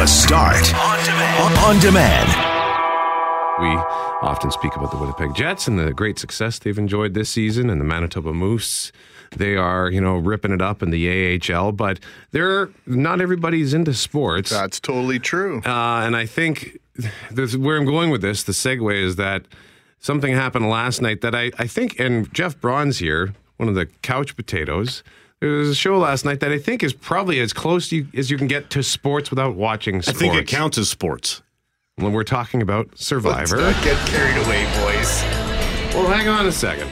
The Start on demand. On demand. We often speak about the Winnipeg Jets and the great success they've enjoyed this season and the Manitoba Moose. They are, you know, ripping it up in the AHL, but they're not everybody's into sports. That's totally true. Uh, and I think this, where I'm going with this, the segue is that something happened last night that I, I think, and Jeff Braun's here, one of the couch potatoes. There was a show last night that I think is probably as close you, as you can get to sports without watching sports. I think it counts as sports. When we're talking about Survivor. Let's not get carried away, boys. Well, hang on a second.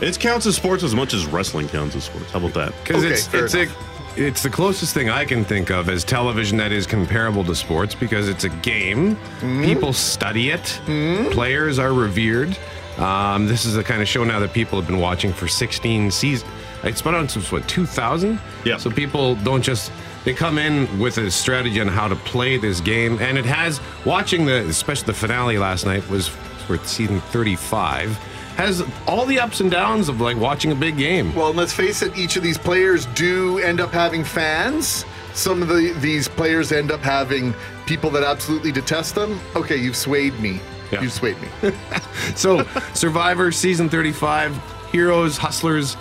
It counts as sports as much as wrestling counts as sports. How about that? Because Okay, it's fair it's a, it's the closest thing I can think of as television that is comparable to sports because it's a game. Mm-hmm. People study it. Players are revered. Um, this is the kind of show now that people have been watching for 16 seasons. It's been on since what 2000. Yeah. So people don't just they come in with a strategy on how to play this game, and it has watching the especially the finale last night was for season 35 has all the ups and downs of like watching a big game. Well, let's face it, each of these players do end up having fans. Some of the, these players end up having people that absolutely detest them. Okay, you've swayed me. Yeah. You've swayed me. So, Survivor season 35, heroes, hustlers,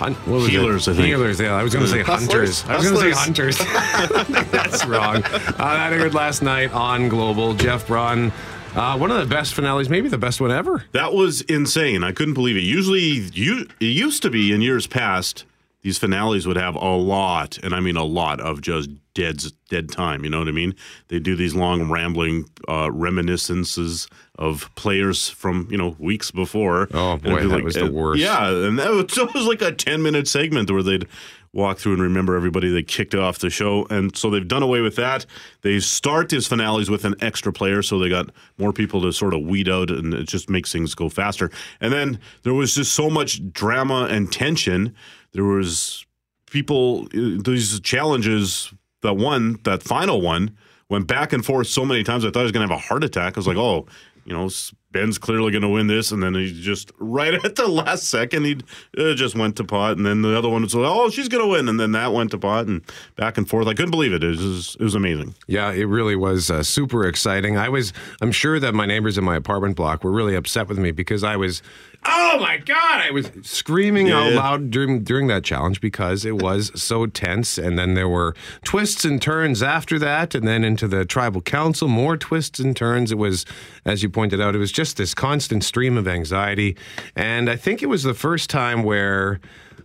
hunt, was it? Healers, I think. Healers, yeah. I was going to say hunters. I was going to say hunters. That's wrong. Uh, that aired last night on Global. Jeff Braun, uh, one of the best finales, maybe the best one ever. That was insane. I couldn't believe it. Usually, you it used to be in years past. These finales would have a lot, and I mean a lot of just dead dead time. You know what I mean? They do these long rambling uh, reminiscences of players from you know weeks before. Oh, boy, that was the worst. Yeah, and that was, it was like a ten minute segment where they'd walk through and remember everybody they kicked off the show. And so they've done away with that. They start these finales with an extra player, so they got more people to sort of weed out, and it just makes things go faster. And then there was just so much drama and tension. There was people, uh, these challenges that won, that final one, went back and forth so many times. I thought I was going to have a heart attack. I was like, oh, you know, Ben's clearly going to win this, and then he just right at the last second he uh, just went to pot, and then the other one was like, oh, she's going to win, and then that went to pot, and back and forth. I couldn't believe it. It was it was amazing. Yeah, it really was uh, super exciting. I was, I'm sure that my neighbors in my apartment block were really upset with me because I was, oh my god, I was screaming out loud during during that challenge because it was so tense. And then there were twists and turns after that, and then into the tribal council, more twists and turns. It was, as you pointed out, it was just this constant stream of anxiety. And I think it was the first time where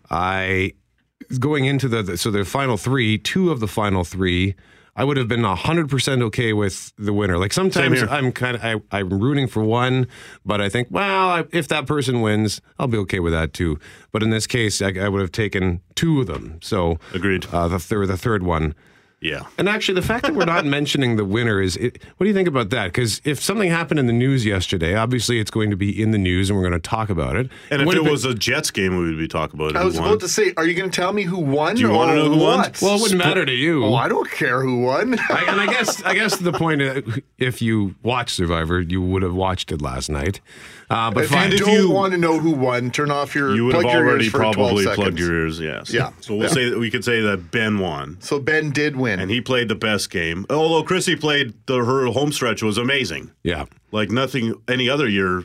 I going into the, so the final three, two of the final three, I would have been hundred percent okay with the winner. Like sometimes. I'm kind of I, I'm rooting for one, but I think well I, if that person wins, I'll be okay with that too. But in this case, I, I would have taken two of them. So Agreed. Uh, the third the third one. Yeah. And actually, the fact that we're not mentioning the winner is it, what do you think about that? Because if something happened in the news yesterday, obviously it's going to be in the news and we're going to talk about it. And if it have been- was a Jets game, we would be talking about it. I Who was won. about to say, are you going to tell me who won? Do you wanna know who won? what? well, it wouldn't matter to you. Oh, I don't care who won. I, and I guess I guess the point, uh, if you watch Survivor, you would have watched it last night. Uh, but if fine. you don't you- want to know who won, turn off your. You would plug have your already for 12 probably plugged your ears, yes. Yeah. So we'll Yeah. say that we could say that Ben won. So Ben did win. And he played the best game. Although Chrissy played the her home stretch was amazing. yeah. Like nothing any other year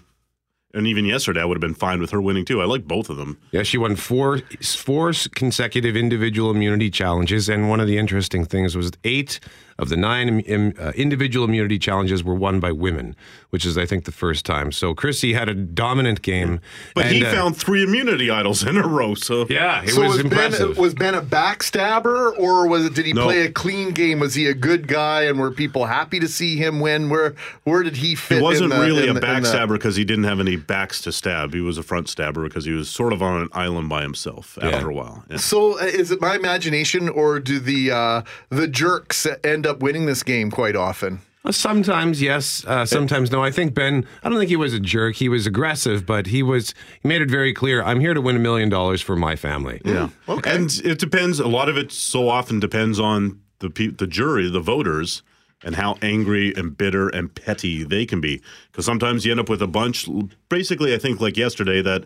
and even yesterday I would have been fine with her winning too. I like both of them. Yeah, she won four four consecutive individual immunity challenges, and one of the interesting things was eight of the nine im- im- uh, individual immunity challenges were won by women, which is, I think, the first time. So Chrissy had a dominant game, But he uh, found three immunity idols in a row, so yeah, it so was was impressive. Ben, was Ben a backstabber, or was it? Did he No. play a clean game? Was he a good guy, and were people happy to see him win? Where where did he fit? He wasn't in the, really in a the- backstabber because he didn't have any backs to stab. He was a front stabber because he was sort of on an island by himself after a while. Yeah. So uh, is it my imagination, or do the uh, the jerks end up winning this game quite often? Sometimes yes, uh, sometimes no. I think Ben. I don't think he was a jerk. He was aggressive, but he was. He made it very clear. I'm here to win a million dollars for my family. Yeah. Okay. And it depends. A lot of it so often depends on the pe- the jury, the voters, and how angry and bitter and petty they can be. Because sometimes you end up with a bunch. Basically, I think like yesterday that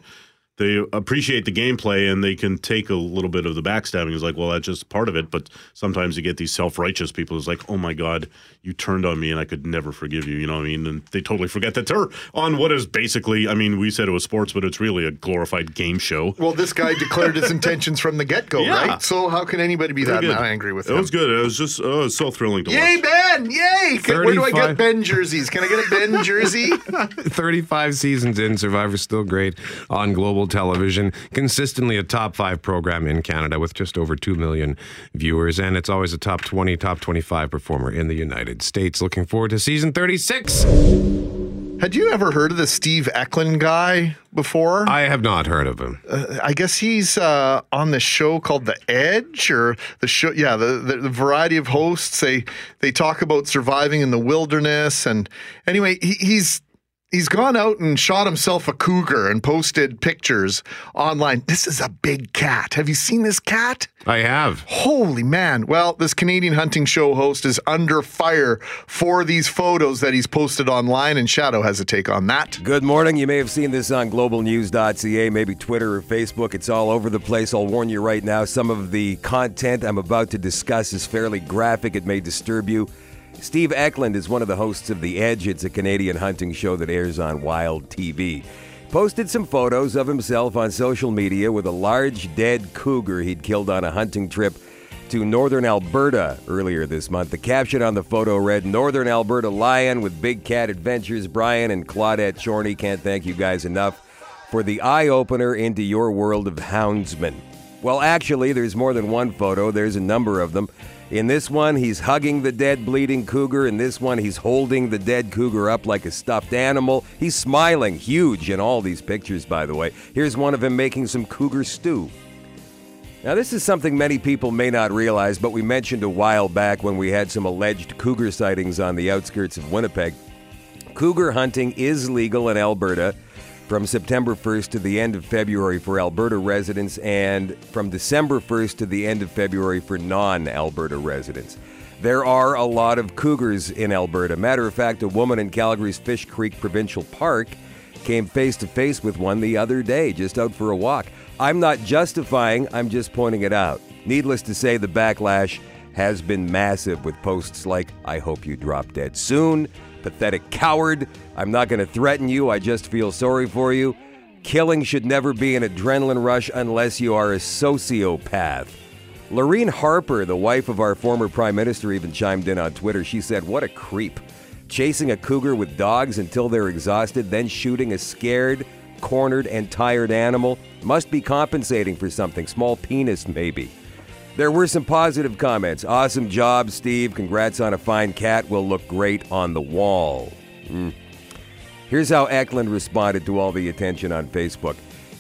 they appreciate the gameplay and they can take a little bit of the backstabbing. It's like, well, that's just part of it. But sometimes you get these self righteous people who's like, oh my God, you turned on me and I could never forgive you. You know what I mean? And they totally forget that they're on what is basically, I mean, we said it was sports, but it's really a glorified game show. Well, this guy declared his intentions from the get go, Yeah. right? So how can anybody be that Good. angry with it him? It was good. It was just, oh, it was so thrilling to watch. Yay, watch. Ben! Yay! Can- Where do I 35 get Ben jerseys? Can I get a Ben jersey? 35 seasons in, Survivor's still great on global television. Consistently a top five program in Canada with just over 2 million viewers. And it's always a top 20, top 25 performer in the United States. Looking forward to season 36. Had you ever heard of the Steve Ecklund guy before? I have not heard of him. I guess he's uh, on the show called The Edge, or the show. Yeah, the, the the variety of hosts. They they talk about surviving in the wilderness, and anyway, he, he's he's gone out and shot himself a cougar and posted pictures online. This is a big cat. Have you seen this cat? I have. Holy man. Well, this Canadian hunting show host is under fire for these photos that he's posted online, and Shadoe has a take on that. Good morning. You may have seen this on globalnews.ca, maybe Twitter or Facebook. It's all over the place. I'll warn you right now, some of the content I'm about to discuss is fairly graphic. It may disturb you. Steve Ecklund is one of the hosts of The Edge. It's a Canadian hunting show that airs on Wild TV. Posted some photos of himself on social media with a large dead cougar he'd killed on a hunting trip to northern Alberta earlier this month. The caption on the photo read Northern Alberta Lion with Big Cat Adventures. Brian and Claudette Chorney can't thank you guys enough for the eye opener into your world of houndsmen. Well, actually, there's more than one photo, there's a number of them. In this one, he's hugging the dead, bleeding cougar. In this one, he's holding the dead cougar up like a stuffed animal. He's smiling, huge in all these pictures, by the way. Here's one of him making some cougar stew. Now, this is something many people may not realize, but we mentioned a while back when we had some alleged cougar sightings on the outskirts of Winnipeg. Cougar hunting is legal in Alberta from September 1st to the end of February for Alberta residents and from December 1st to the end of February for non Alberta residents. There are a lot of cougars in Alberta. Matter of fact, a woman in Calgary's Fish Creek Provincial Park came face to face with one the other day, just out for a walk. I'm not justifying, I'm just pointing it out. Needless to say, the backlash has been massive with posts like, I hope you drop dead soon, pathetic coward, I'm not going to threaten you, I just feel sorry for you. Killing should never be an adrenaline rush unless you are a sociopath. Laureen Harper, the wife of our former prime minister, even chimed in on Twitter. She said, What a creep. Chasing a cougar with dogs until they're exhausted, then shooting a scared, cornered, and tired animal must be compensating for something. Small penis, maybe. There were some positive comments. Awesome job, Steve. Congrats on a fine cat. Will look great on the wall. Mm. Here's how Ecklund responded to all the attention on Facebook.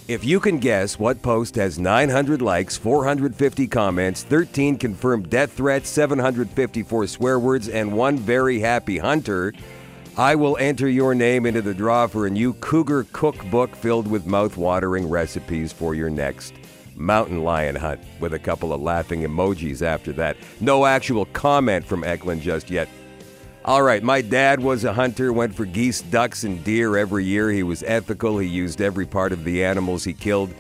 If you can guess what post has 900 likes, 450 comments, 13 confirmed death threats, 754 swear words, and one very happy hunter, I will enter your name into the draw for a new Cougar cookbook filled with mouth-watering recipes for your next mountain lion hunt, with a couple of laughing emojis after that. No actual comment from Ecklund just yet. All right, my dad was a hunter, went for geese, ducks, and deer every year. He was ethical, he used every part of the animals he killed,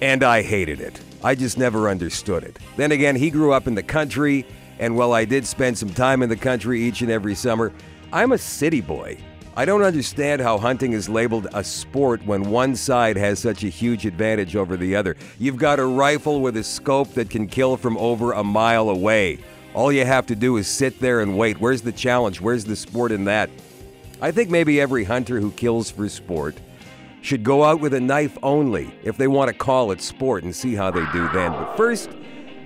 and I hated it. I just never understood it. Then again, he grew up in the country, and while I did spend some time in the country each and every summer, I'm a city boy. I don't understand how hunting is labeled a sport when one side has such a huge advantage over the other. You've got a rifle with a scope that can kill from over a mile away. All you have to do is sit there and wait. Where's the challenge? Where's the sport in that? I think maybe every hunter who kills for sport should go out with a knife only if they want to call it sport and see how they do then. But first,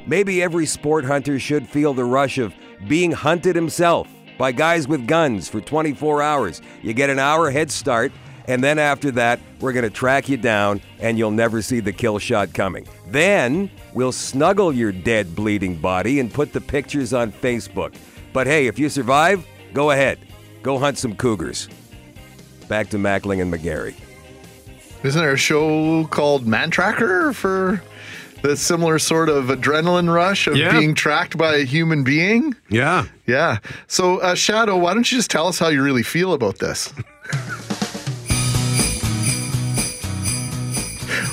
maybe every sport hunter should feel the rush of being hunted himself by guys with guns for 24 hours. You get an hour head start, and then after that, we're going to track you down and you'll never see the kill shot coming. Then we'll snuggle your dead, bleeding body and put the pictures on Facebook. But hey, if you survive, go ahead. Go hunt some cougars. Back to Mackling and McGarry. Isn't there a show called Man Tracker for the similar sort of adrenaline rush of Yeah. being tracked by a human being? Yeah. Yeah. So, uh, Shadoe, why don't you just tell us how you really feel about this?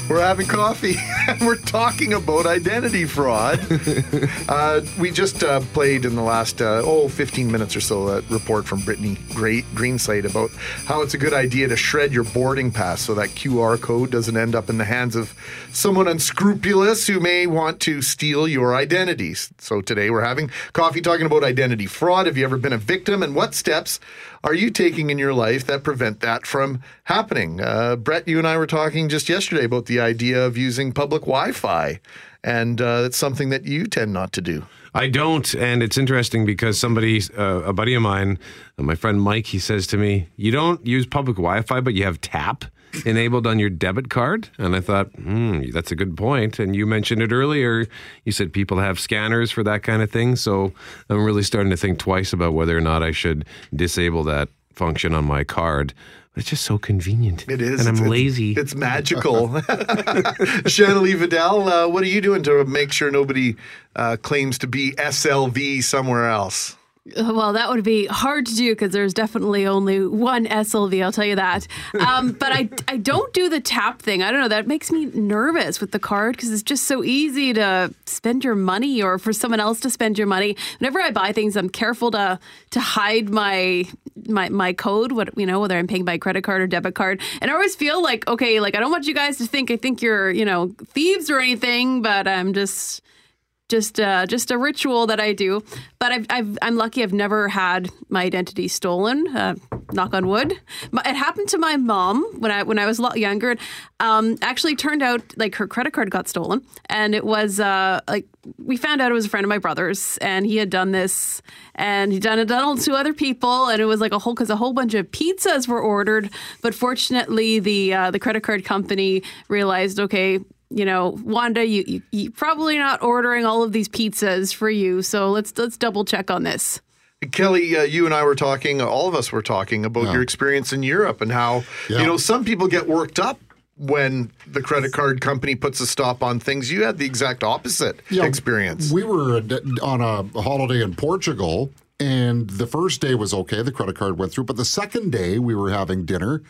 We're having coffee and we're talking about identity fraud. uh, we just uh, played in the last, uh, oh, 15 minutes or so, a report from Brittany Great Greenslade about how it's a good idea to shred your boarding pass so that QR code doesn't end up in the hands of someone unscrupulous who may want to steal your identities. So today we're having coffee talking about identity fraud. Have you ever been a victim and what steps are you taking in your life that prevent that from happening? Uh, Brett, you and I were talking just yesterday about the idea of using public Wi Fi, and uh, it's something that you tend not to do. I don't, and it's interesting because somebody, uh, a buddy of mine, uh, my friend Mike, he says to me, "You don't use public Wi-Fi, but you have Tap enabled on your debit card." And I thought, hmm, that's a good point. And you mentioned it earlier. You said people have scanners for that kind of thing, so I'm really starting to think twice about whether or not I should disable that function on my card. It's just so convenient. It is. and I'm It's- lazy. It's, magical. Shanley Vidal, uh, what are you doing to make sure nobody uh, claims to be SLV somewhere else? Well, that would be hard to do because there's definitely only one SLV. I'll tell you that. Um, but I, I don't do the tap thing. I don't know. That makes me nervous with the card because it's just so easy to spend your money or for someone else to spend your money. Whenever I buy things, I'm careful to to hide my my my code. What you know, whether I'm paying by credit card or debit card. And I always feel like okay, like I don't want you guys to think I think you're you know thieves or anything, but I'm just just uh, just a ritual that I do. But I've, I've, I'm lucky. I've never had my identity stolen. Uh, knock on wood. But it happened to my mom when I when I was a lot younger. Um, actually, turned out like her credit card got stolen, and it was uh, like we found out it was a friend of my brother's, and he had done this, and he'd done it done it to other people, and it was like a whole because a whole bunch of pizzas were ordered. But fortunately, the uh, the credit card company realized, okay, you know, Wanda, you, you you probably not ordering all of these pizzas for you. So let's let's double check on this. Kelly, uh, you and I were talking, all of us were talking about your experience in Europe and how, Yeah. you know, some people get worked up when the credit card company puts a stop on things. You had the exact opposite Yeah, experience. We were on a holiday in Portugal, and the first day was okay. The credit card went through, but the second day we were having dinner,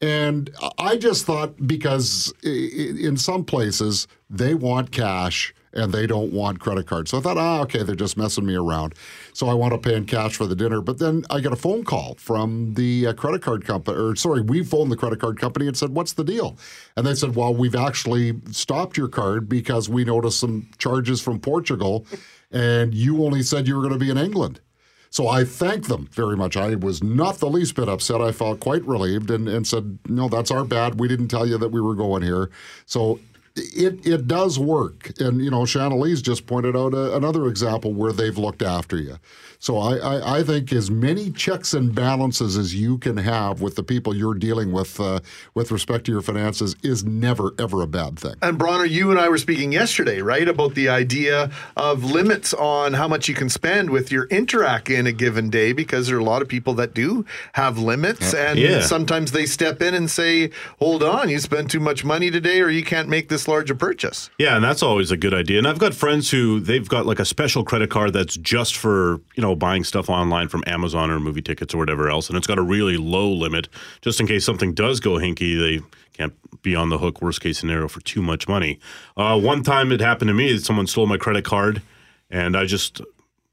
and I just thought because in some places they want cash and they don't want credit cards. So I thought, ah, okay, they're just messing me around. So I want to pay in cash for the dinner. But then I got a phone call from the uh, credit card company, or sorry, we phoned the credit card company and said, what's the deal? And they said, well, we've actually stopped your card because we noticed some charges from Portugal and you only said you were going to be in England. So I thanked them very much. I was not the least bit upset. I felt quite relieved and, and said, no, that's our bad. We didn't tell you that we were going here. So it it does work. And, you know, Chanelise just pointed out a, another example where they've looked after you. So I, I, I think as many checks and balances as you can have with the people you're dealing with uh, with respect to your finances is never, ever a bad thing. And Bronner, you and I were speaking yesterday, right, about the idea of limits on how much you can spend with your Interac in a given day, because there are a lot of people that do have limits, and Yeah. sometimes they step in and say, "Hold on, you spent too much money today, or you can't make this large a purchase." Yeah, and that's always a good idea. And I've got friends who they've got like a special credit card that's just for, you know, buying stuff online from Amazon or movie tickets or whatever else. And it's got a really low limit just in case something does go hinky. They can't be on the hook, worst case scenario, for too much money. Uh, one time it happened to me, that someone stole my credit card and I just,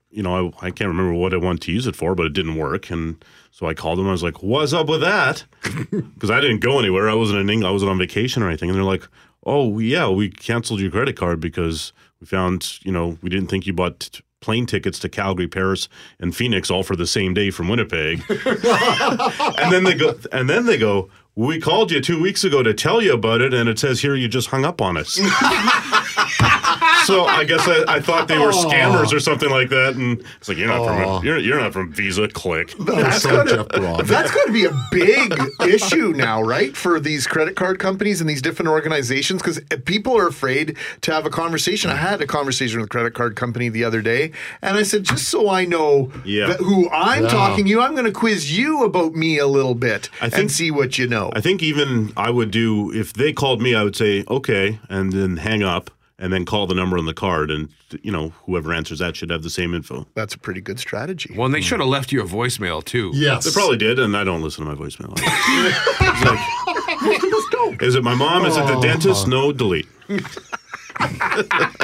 you know, I, I can't remember what I wanted to use it for, but it didn't work. And so I called them. I was like, what's up with that? Because I didn't go anywhere. I wasn't in England. I wasn't on vacation or anything. And they're like, oh, yeah, we canceled your credit card because we found, you know, we didn't think you bought plane tickets to Calgary, Paris, and Phoenix all for the same day from Winnipeg. and then they go, and then they go, we called you two weeks ago to tell you about it, and it says here you just hung up on us. so I guess I, I thought they were scammers or something like that, and it's like you're not Aw. from you're, you're not from Visa. Click. That's so gotta- Jeff Braun. That's got to be a big issue now, right, for these credit card companies and these different organizations because people are afraid to have a conversation. I had a conversation with a credit card company the other day, and I said, just so I know Yeah. that who I'm Yeah. talking to I'm going to quiz you about me a little bit I and see what you know. I think even I would do if they called me, I would say okay, and then hang up, and then call the number on the card, and you know whoever answers that should have the same info. That's a pretty good strategy. well, and they should have left you a voicemail too. Yes. They probably did, and I don't listen to my voicemail. Like, Is it my mom? Is it the dentist? No, delete.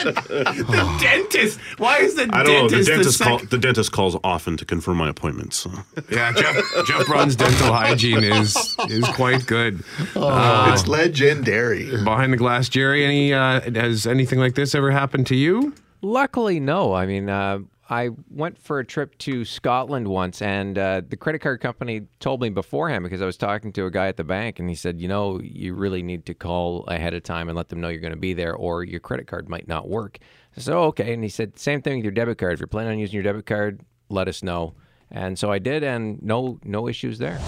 The dentist. Why is the I don't know. The dentist dentist the call, sec- the dentist calls often to confirm my appointments. So. Yeah, Jeff, Jeff Braun's dental hygiene is is quite good. Uh, It's legendary. behind the glass, Jerry. Any uh, has anything like this ever happened to you? Luckily, no. I mean, uh, I went for a trip to Scotland once, and uh, the credit card company told me beforehand because I was talking to a guy at the bank, and he said, you know, you really need to call ahead of time and let them know you're going to be there, or your credit card might not work. I said, oh, okay. And he said, same thing with your debit card. If you're planning on using your debit card, let us know. And so I did, and no, no issues there.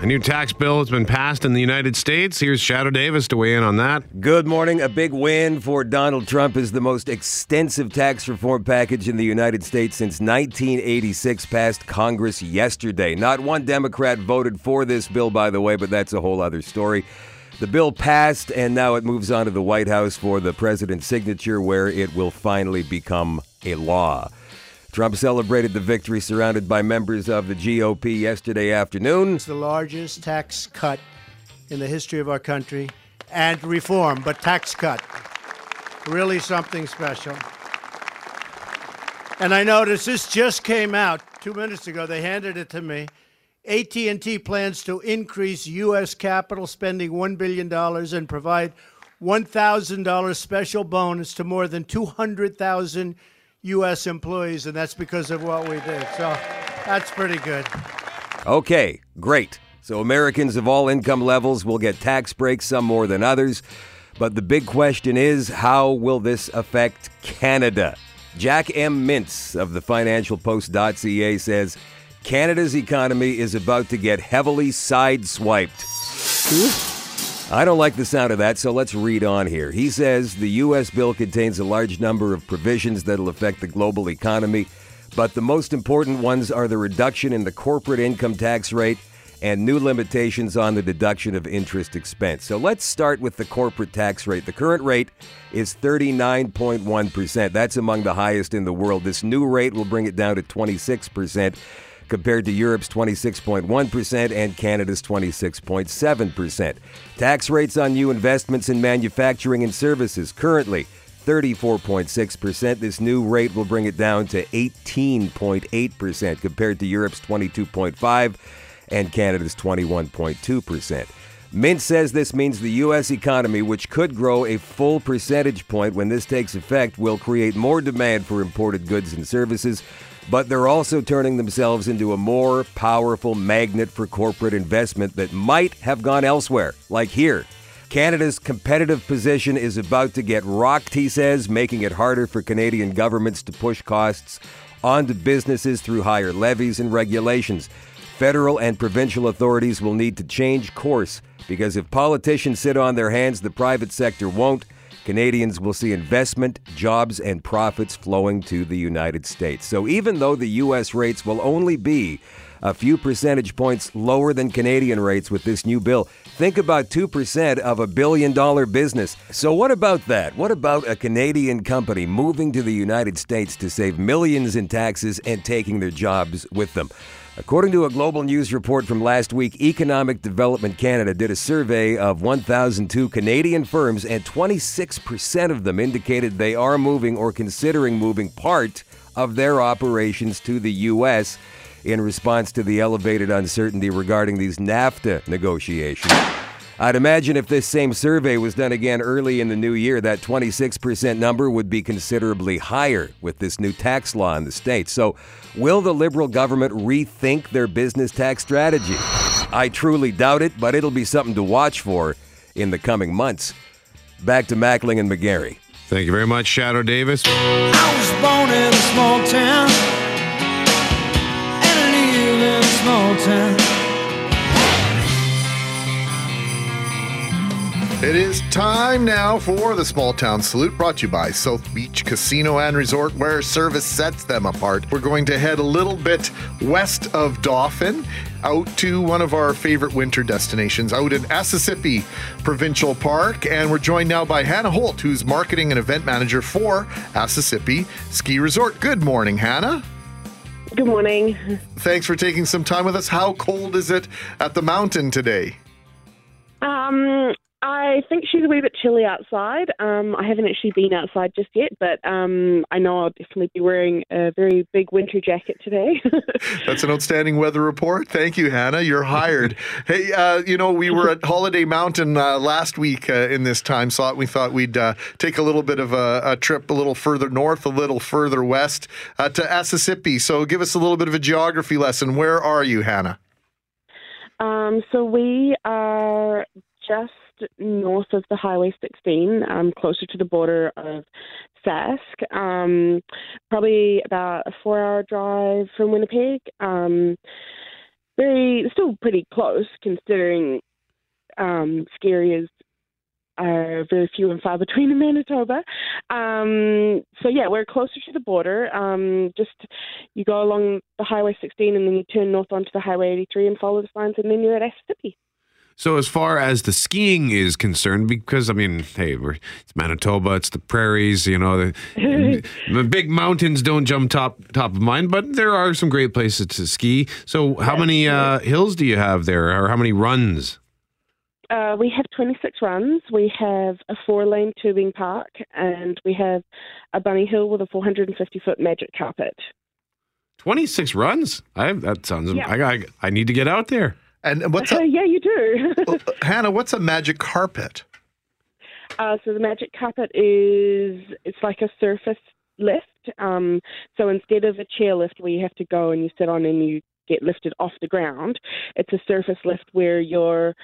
A new tax bill has been passed in the United States. Here's Shadoe Davis to weigh in on that. Good morning. A big win for Donald Trump is the most extensive tax reform package in the United States since 1986 passed Congress yesterday. Not one Democrat voted for this bill, by the way, but that's a whole other story. The bill passed, and now it moves on to the White House for the president's signature, where it will finally become a law. Trump celebrated the victory surrounded by members of the GOP yesterday afternoon. It's the largest tax cut in the history of our country and reform, but tax cut. Really something special. And I noticed this just came out 2 minutes ago. They handed it to me. AT&T plans to increase US capital spending 1 billion dollars and provide $1,000 special bonus to more than 200,000 US employees and that's because of what we did. So that's pretty good. Okay, great. So Americans of all income levels will get tax breaks, some more than others. But the big question is how will this affect Canada? Jack M. Mintz of the financialpost.ca says Canada's economy is about to get heavily sideswiped. I don't like the sound of that, so let's read on here. He says the U.S. bill contains a large number of provisions that'll affect the global economy, but the most important ones are the reduction in the corporate income tax rate and new limitations on the deduction of interest expense. So let's start with the corporate tax rate. The current rate is 39.1%. That's among the highest in the world. This new rate will bring it down to 26% compared to Europe's 26.1% and Canada's 26.7%. Tax rates on new investments in manufacturing and services currently 34.6%. This new rate will bring it down to 18.8% compared to Europe's 22.5% and Canada's 21.2%. Mintz says this means the U.S. economy, which could grow a full percentage point when this takes effect, will create more demand for imported goods and services, but they're also turning themselves into a more powerful magnet for corporate investment that might have gone elsewhere, like here. Canada's competitive position is about to get rocked, he says, making it harder for Canadian governments to push costs onto businesses through higher levies and regulations. Federal and provincial authorities will need to change course because if politicians sit on their hands, the private sector won't. Canadians will see investment, jobs, and profits flowing to the United States. So even though the U.S. rates will only be a few percentage points lower than Canadian rates with this new bill, think about 2% of a billion dollar business. So, what about that? What about a Canadian company moving to the United States to save millions in taxes and taking their jobs with them? According to a global news report from last week, Economic Development Canada did a survey of 1,002 Canadian firms, and 26% of them indicated they are moving or considering moving part of their operations to the U.S. in response to the elevated uncertainty regarding these NAFTA negotiations. I'd imagine if this same survey was done again early in the new year, that 26% number would be considerably higher with this new tax law in the state. So, will the Liberal government rethink their business tax strategy? I truly doubt it, but it'll be something to watch for in the coming months. Back to Mackling and McGarry. Thank you very much, Shadoe Davis. I was born in a small town and I live in a small town. It is time now for the Small Town Salute brought to you by South Beach Casino and Resort, where service sets them apart. We're going to head a little bit west of Dauphin out to one of our favorite winter destinations out in Asessippi Provincial Park. And we're joined now by Hannah Holt, who's marketing and event manager for Asessippi Ski Resort. Good morning, Hannah. Good morning. Thanks for taking some time with us. How cold is it at the mountain today? Um, I think she's a wee bit chilly outside. Um, I haven't actually been outside just yet, but um, I know I'll definitely be wearing a very big winter jacket today. That's an outstanding weather report. Thank you, Hannah. You're hired. hey, uh, you know, we were at Holiday Mountain uh, last week uh, in this time slot. We thought we'd uh, take a little bit of a, a, trip a little further north, a little further west uh, to Asessippi. So give us a little bit of a geography lesson. Where are you, Hannah? um, so we are just north of the Highway 16, um, closer to the border of Sask. Um, probably about a four-hour drive from Winnipeg. Um, very, still pretty close considering um, ski areas are very few and far between in Manitoba. Um, so yeah, we're closer to the border. Um, just you go along the Highway 16 and then you turn north onto the Highway 83 and follow the signs, and then you're at Asessippi. So, as far as the skiing is concerned, because I mean, hey, we're, it's Manitoba, it's the prairies, you know, the, the big mountains don't jump top top of mind, but there are some great places to ski. So, how many uh, hills do you have there, or how many runs? Uh, we have 26 runs. We have a four lane tubing park, and we have a bunny hill with a 450 foot magic carpet. 26 runs? I that sounds Yeah. I, I I need to get out there. And what's Uh, a, yeah, you do. Hannah? What's a magic carpet? Uh, so the magic carpet is it's like a surface lift. Um, so instead of a chair lift where you have to go and you sit on and you get lifted off the ground, it's a surface lift where you're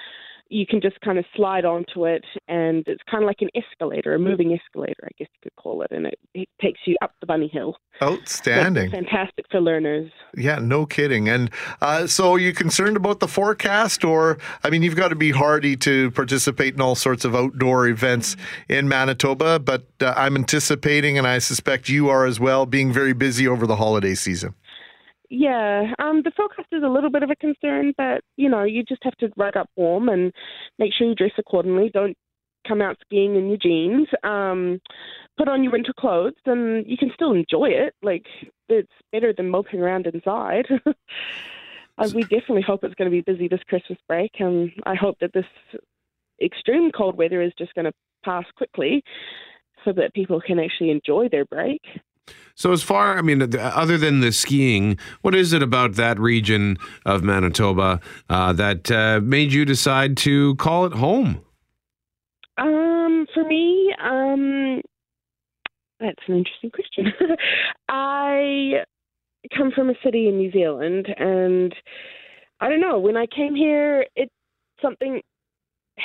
you can just kind of slide onto it, and it's kind of like an escalator, a moving escalator, I guess you could call it, and it, it takes you up the bunny hill. Outstanding. fantastic for learners. Yeah, no kidding. And uh, so, are you concerned about the forecast, or I mean, you've got to be hardy to participate in all sorts of outdoor events in Manitoba. But uh, I'm anticipating, and I suspect you are as well, being very busy over the holiday season. Yeah, um, the forecast is a little bit of a concern, but you know, you just have to rug up warm and make sure you dress accordingly. Don't come out skiing in your jeans. Um, put on your winter clothes, and you can still enjoy it. Like it's better than moping around inside. uh, we definitely hope it's going to be busy this Christmas break, and I hope that this extreme cold weather is just going to pass quickly, so that people can actually enjoy their break. So, as far, I mean, other than the skiing, what is it about that region of Manitoba uh, that uh, made you decide to call it home? Um, for me, um, that's an interesting question. I come from a city in New Zealand, and I don't know. When I came here, it something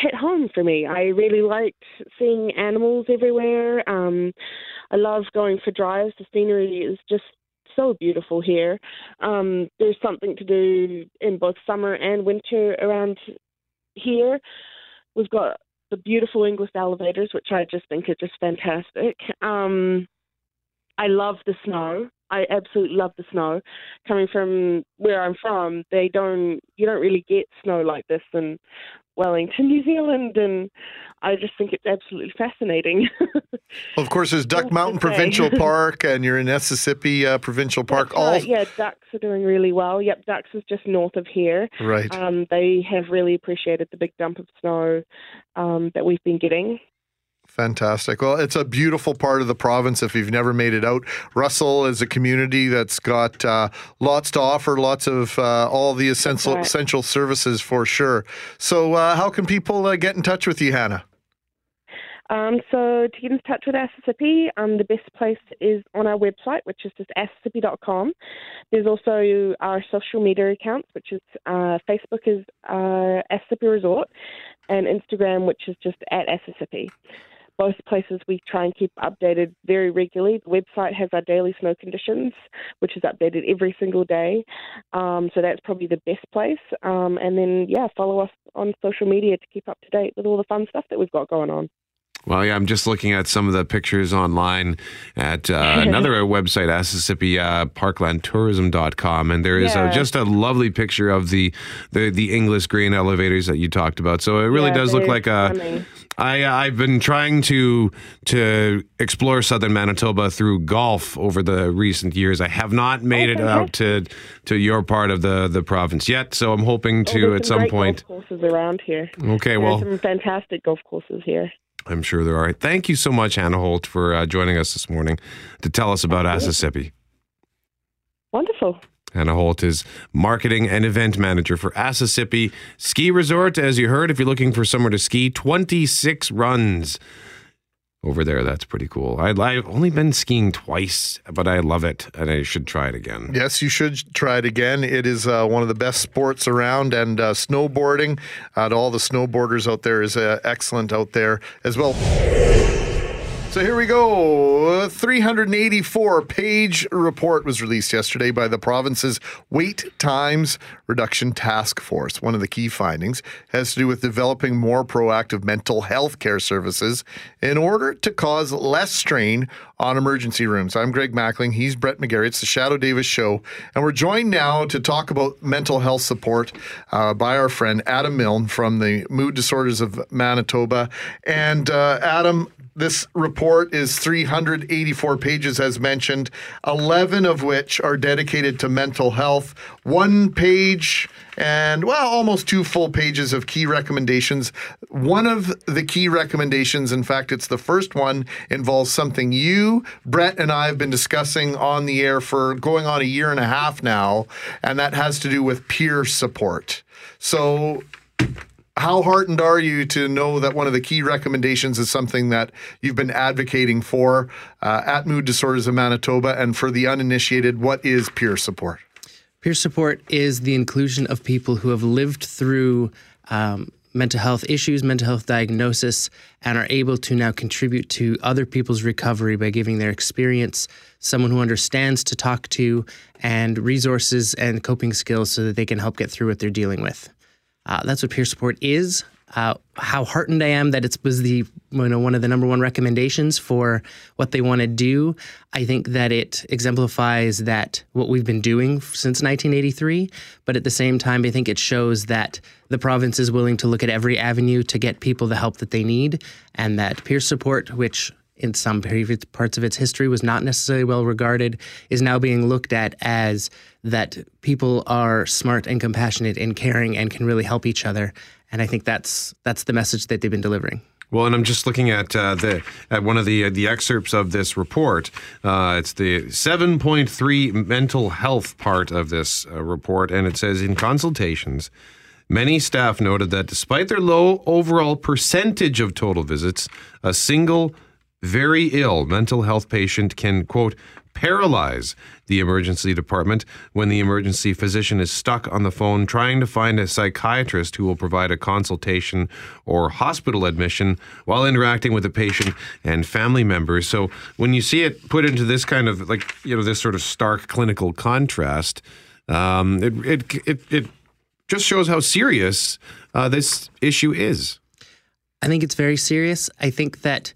hit home for me. I really liked seeing animals everywhere. Um, I love going for drives. The scenery is just so beautiful here. Um, there's something to do in both summer and winter around here. We've got the beautiful Inglis elevators, which I just think are just fantastic. Um, I love the snow. I absolutely love the snow. Coming from where I'm from, they don't you don't really get snow like this in Wellington, New Zealand, and I just think it's absolutely fascinating. Well, of course, there's Duck Mountain. Provincial Park, and you're in Asessippi uh, Provincial Park. All right. yeah, Ducks are doing really well. Yep, Ducks is just north of here. Right. Um, they have really appreciated the big dump of snow um, that we've been getting. Fantastic. Well, it's a beautiful part of the province if you've never made it out. Russell is a community that's got uh, lots to offer, lots of uh, all the essential right. essential services for sure. So, uh, how can people uh, get in touch with you, Hannah? Um, so to get in touch with Asessippi, um, the best place is on our website, which is just asessippi.com. There's also our social media accounts, which is uh, Facebook is uh, Asessippi Resort, and Instagram, which is just at Asessippi. Both places we try and keep updated very regularly. The website has our daily snow conditions, which is updated every single day. Um, so that's probably the best place. Um, and then, yeah, follow us on social media to keep up to date with all the fun stuff that we've got going on. Well, yeah, I'm just looking at some of the pictures online at uh, another website, Asessippi uh, parklandtourism.com, and there is Yeah. uh, just a lovely picture of the, the the Inglis grain elevators that you talked about. So it really Yeah, does look like a. stunning. I I've been trying to to explore southern Manitoba through golf over the recent years. I have not made it out to to your part of the the province yet, so I'm hoping Oh, to there's at some point. golf courses around here. Okay, There's well, some fantastic golf courses here. I'm sure there are. Thank you so much, Hannah Holt, for uh, joining us this morning to tell us about Asessippi. Wonderful. Hannah Holt is marketing and event manager for Asessippi Ski Resort. As you heard, if you're looking for somewhere to ski, 26 runs over there. That's pretty cool. I, I've only been skiing twice, but I love it, and I should try it again. Yes, you should try it again. It is uh, one of the best sports around, and uh, snowboarding uh, to all the snowboarders out there is uh, excellent out there as well. So here we go. A 384 page report was released yesterday by the province's Wait Times Reduction Task Force. One of the key findings has to do with developing more proactive mental health care services in order to cause less strain on emergency rooms. I'm Greg Mackling. He's Brett McGarry. It's the Shadoe Davis Show. And we're joined now to talk about mental health support uh, by our friend Adam Milne from the Mood Disorders of Manitoba. And uh, Adam, this report is 384 pages, as mentioned, 11 of which are dedicated to mental health, one page and, well, almost two full pages of key recommendations. One of the key recommendations, in fact, it's the first one, involves something you, Brett, and I have been discussing on the air for going on a year and a half now, and that has to do with peer support. So, how heartened are you to know that one of the key recommendations is something that you've been advocating for uh, at Mood Disorders of Manitoba? And for the uninitiated, what is peer support? Peer support is the inclusion of people who have lived through um, mental health issues, mental health diagnosis, and are able to now contribute to other people's recovery by giving their experience, someone who understands to talk to, and resources and coping skills so that they can help get through what they're dealing with. Uh, that's what peer support is. Uh, how heartened I am that it was the you know one of the number one recommendations for what they want to do. I think that it exemplifies that what we've been doing since 1983, but at the same time, I think it shows that the province is willing to look at every avenue to get people the help that they need, and that peer support, which in some parts of its history was not necessarily well regarded, is now being looked at as that people are smart and compassionate and caring and can really help each other. And I think that's that's the message that they've been delivering. Well, and I'm just looking at uh, the at one of the uh, the excerpts of this report. Uh, it's the 7.3 mental health part of this uh, report, and it says in consultations, many staff noted that despite their low overall percentage of total visits, a single very ill mental health patient can quote paralyze the emergency department when the emergency physician is stuck on the phone trying to find a psychiatrist who will provide a consultation or hospital admission while interacting with the patient and family members. So when you see it put into this kind of like, you know, this sort of stark clinical contrast, um, it, it, it, it just shows how serious uh, this issue is. I think it's very serious. I think that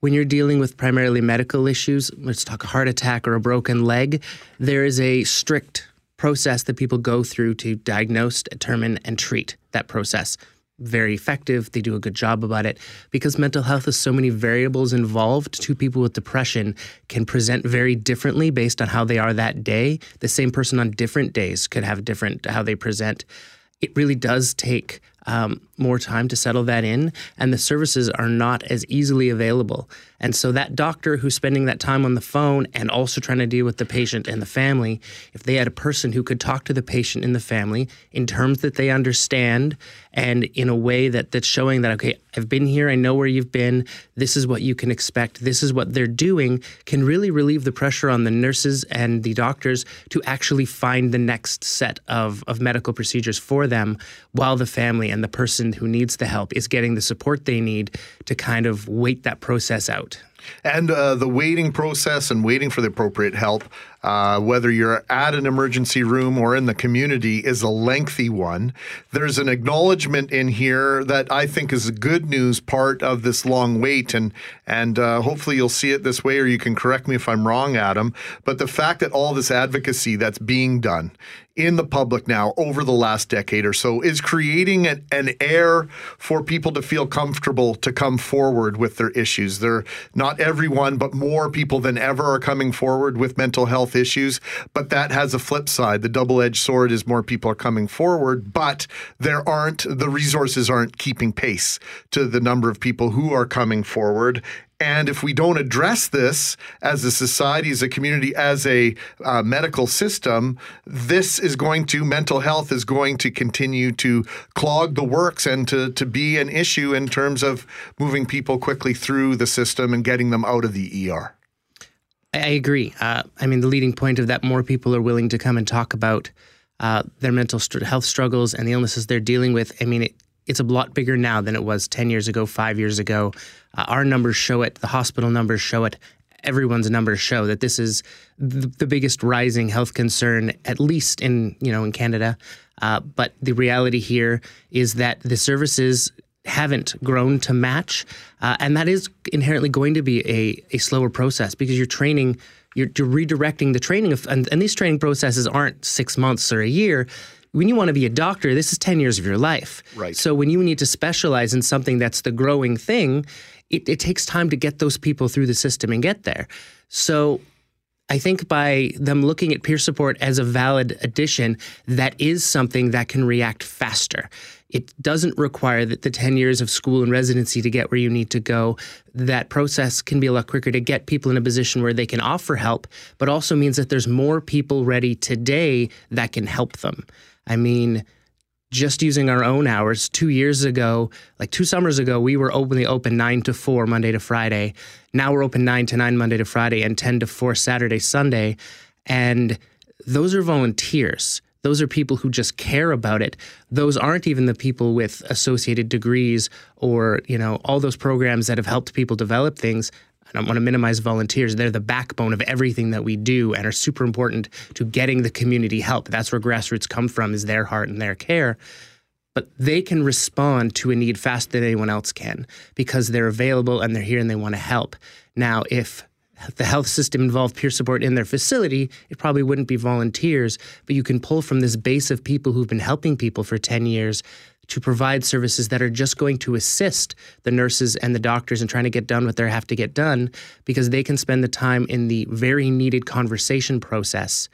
when you're dealing with primarily medical issues, let's talk a heart attack or a broken leg, there is a strict process that people go through to diagnose, determine, and treat that process. Very effective. They do a good job about it because mental health has so many variables involved. Two people with depression can present very differently based on how they are that day. The same person on different days could have different how they present. It really does take um, more time to settle that in, and the services are not as easily available. And so, that doctor who's spending that time on the phone and also trying to deal with the patient and the family, if they had a person who could talk to the patient and the family in terms that they understand and in a way that that's showing that, okay, I've been here, I know where you've been, this is what you can expect, this is what they're doing, can really relieve the pressure on the nurses and the doctors to actually find the next set of, of medical procedures for them while the family and the person who needs the help is getting the support they need to kind of wait that process out. And uh, the waiting process and waiting for the appropriate help, uh, whether you're at an emergency room or in the community, is a lengthy one. There's an acknowledgement in here that I think is a good news part of this long wait, and and uh, hopefully you'll see it this way, or you can correct me if I'm wrong, Adam. But the fact that all this advocacy that's being done in the public now over the last decade or so is creating an, an air for people to feel comfortable to come forward with their issues. They're not everyone, but more people than ever are coming forward with mental health issues. But that has a flip side. The double edged sword is more people are coming forward, but there aren't, the resources aren't keeping pace to the number of people who are coming forward. And if we don't address this as a society, as a community, as a uh, medical system, this is going to, mental health is going to continue to clog the works and to, to be an issue in terms of moving people quickly through the system and getting them out of the ER. I agree. Uh, I mean, the leading point of that, more people are willing to come and talk about uh, their mental str- health struggles and the illnesses they're dealing with. I mean, it, it's a lot bigger now than it was 10 years ago, five years ago. Uh, our numbers show it, the hospital numbers show it, everyone's numbers show that this is the, the biggest rising health concern, at least in, you know, in Canada. Uh, but the reality here is that the services haven't grown to match. Uh, and that is inherently going to be a, a slower process because you're training, you're, you're redirecting the training. Of, and, and these training processes aren't six months or a year. When you want to be a doctor, this is 10 years of your life. Right. So when you need to specialize in something that's the growing thing, it, it takes time to get those people through the system and get there. So I think by them looking at peer support as a valid addition, that is something that can react faster. It doesn't require that the 10 years of school and residency to get where you need to go. That process can be a lot quicker to get people in a position where they can offer help, but also means that there's more people ready today that can help them. I mean, just using our own hours, two years ago, like two summers ago, we were openly open nine to four Monday to Friday. Now we're open nine to nine Monday to Friday and 10 to four Saturday, Sunday. And those are volunteers. Those are people who just care about it. Those aren't even the people with associated degrees or, you know, all those programs that have helped people develop things. I don't want to minimize volunteers. They're the backbone of everything that we do and are super important to getting the community help. That's where grassroots come from is their heart and their care. But they can respond to a need faster than anyone else can because they're available and they're here and they want to help. Now, if the health system involved peer support in their facility, it probably wouldn't be volunteers, but you can pull from this base of people who've been helping people for 10 years to provide services that are just going to assist the nurses and the doctors in trying to get done what they have to get done because they can spend the time in the very needed conversation process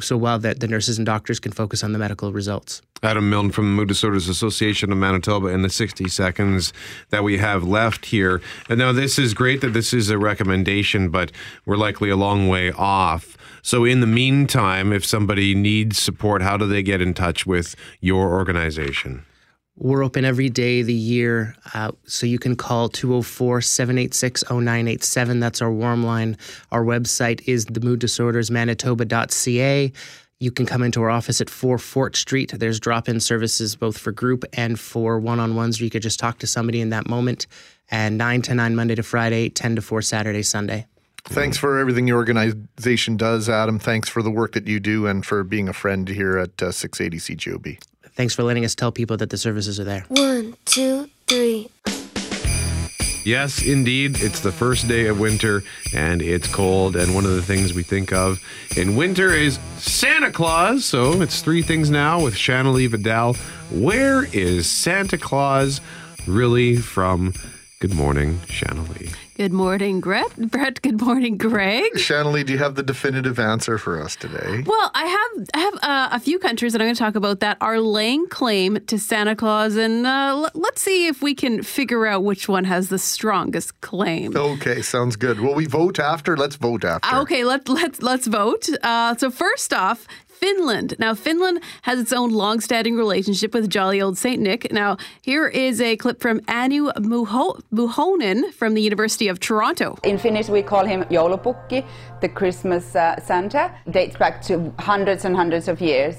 so while that the nurses and doctors can focus on the medical results. Adam Milne from the Mood Disorders Association of Manitoba in the 60 seconds that we have left here. And now, this is great that this is a recommendation, but we're likely a long way off. So, in the meantime, if somebody needs support, how do they get in touch with your organization? We're open every day of the year, uh, so you can call 204 786 0987. That's our warm line. Our website is themooddisordersmanitoba.ca. You can come into our office at 4 Fort Street. There's drop in services both for group and for one on ones you could just talk to somebody in that moment. And 9 to 9 Monday to Friday, 10 to 4 Saturday, Sunday. Thanks for everything your organization does, Adam. Thanks for the work that you do and for being a friend here at uh, 680 CJOB. Thanks for letting us tell people that the services are there. One, two, three. Yes, indeed. It's the first day of winter and it's cold. And one of the things we think of in winter is Santa Claus. So it's three things now with Shannah Lee Vidal. Where is Santa Claus really from? Good morning, Shannah Lee. Good morning, Brett. Brett, good morning, Greg. Shannah Lee, do you have the definitive answer for us today? Well, I have I have uh, a few countries that I'm going to talk about that are laying claim to Santa Claus, and uh, l- let's see if we can figure out which one has the strongest claim. Okay, sounds good. Will we vote after? Let's vote after. Okay, let let's let's vote. Uh, so first off, Finland. Now, Finland has its own long-standing relationship with jolly old Saint Nick. Now, here is a clip from Anu Muho- Muhonen from the University of Toronto. In Finnish, we call him joulupukki, the Christmas uh, Santa. Dates back to hundreds and hundreds of years.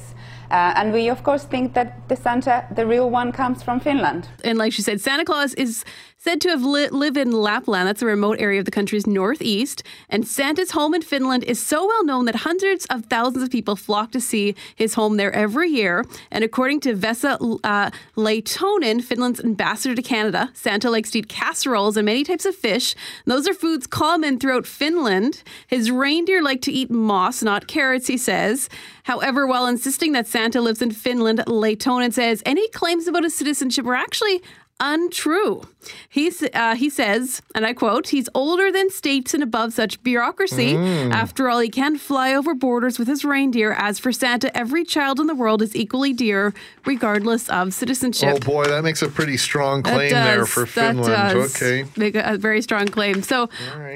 Uh, and we, of course, think that the Santa, the real one, comes from Finland. And like she said, Santa Claus is said to have li- lived in Lapland. That's a remote area of the country's northeast. And Santa's home in Finland is so well known that hundreds of thousands of people flock to see his home there every year. And according to Vesa uh, Lehtonen, Finland's ambassador to Canada, Santa likes to eat casseroles and many types of fish. And those are foods common throughout Finland. His reindeer like to eat moss, not carrots, he says. However, while insisting that Santa lives in Finland, Lehtonen says any claims about his citizenship are actually untrue. He's, uh, he says, and I quote, he's older than states and above such bureaucracy. Mm. After all, he can fly over borders with his reindeer. As for Santa, every child in the world is equally dear, regardless of citizenship. Oh boy, that makes a pretty strong claim there does. for That Finland. does Okay. Make a, a very strong claim. So,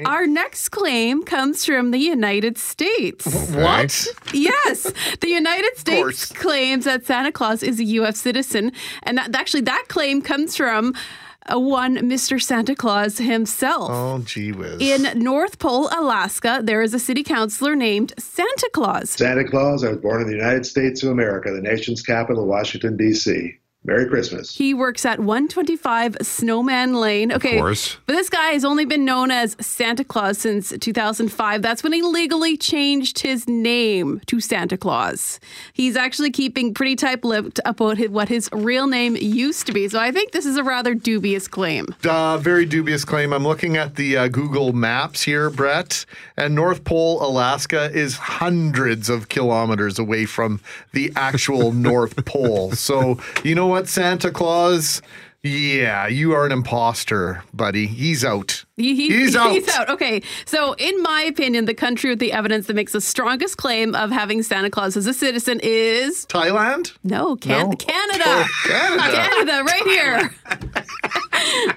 our next claim comes from the United States. What? yes, the United States claims that Santa Claus is a U.S. citizen, and that actually that claim comes from uh, one Mr. Santa Claus himself. Oh, gee whiz. In North Pole, Alaska, there is a city councilor named Santa Claus. Santa Claus, I was born in the United States of America, the nation's capital, Washington, D.C. Merry Christmas. He works at 125 Snowman Lane. Okay. Of course. But this guy has only been known as Santa Claus since 2005. That's when he legally changed his name to Santa Claus. He's actually keeping pretty tight lipped about what his real name used to be. So I think this is a rather dubious claim. Uh, very dubious claim. I'm looking at the uh, Google Maps here, Brett, and North Pole, Alaska is hundreds of kilometers away from the actual North Pole. So, you know what, Santa Claus? Yeah, you are an imposter, buddy. He's out. He- he- He's out. He's out. Okay. So, in my opinion, the country with the evidence that makes the strongest claim of having Santa Claus as a citizen is Thailand? No, can- No. Canada. Oh, Canada. Canada, right here.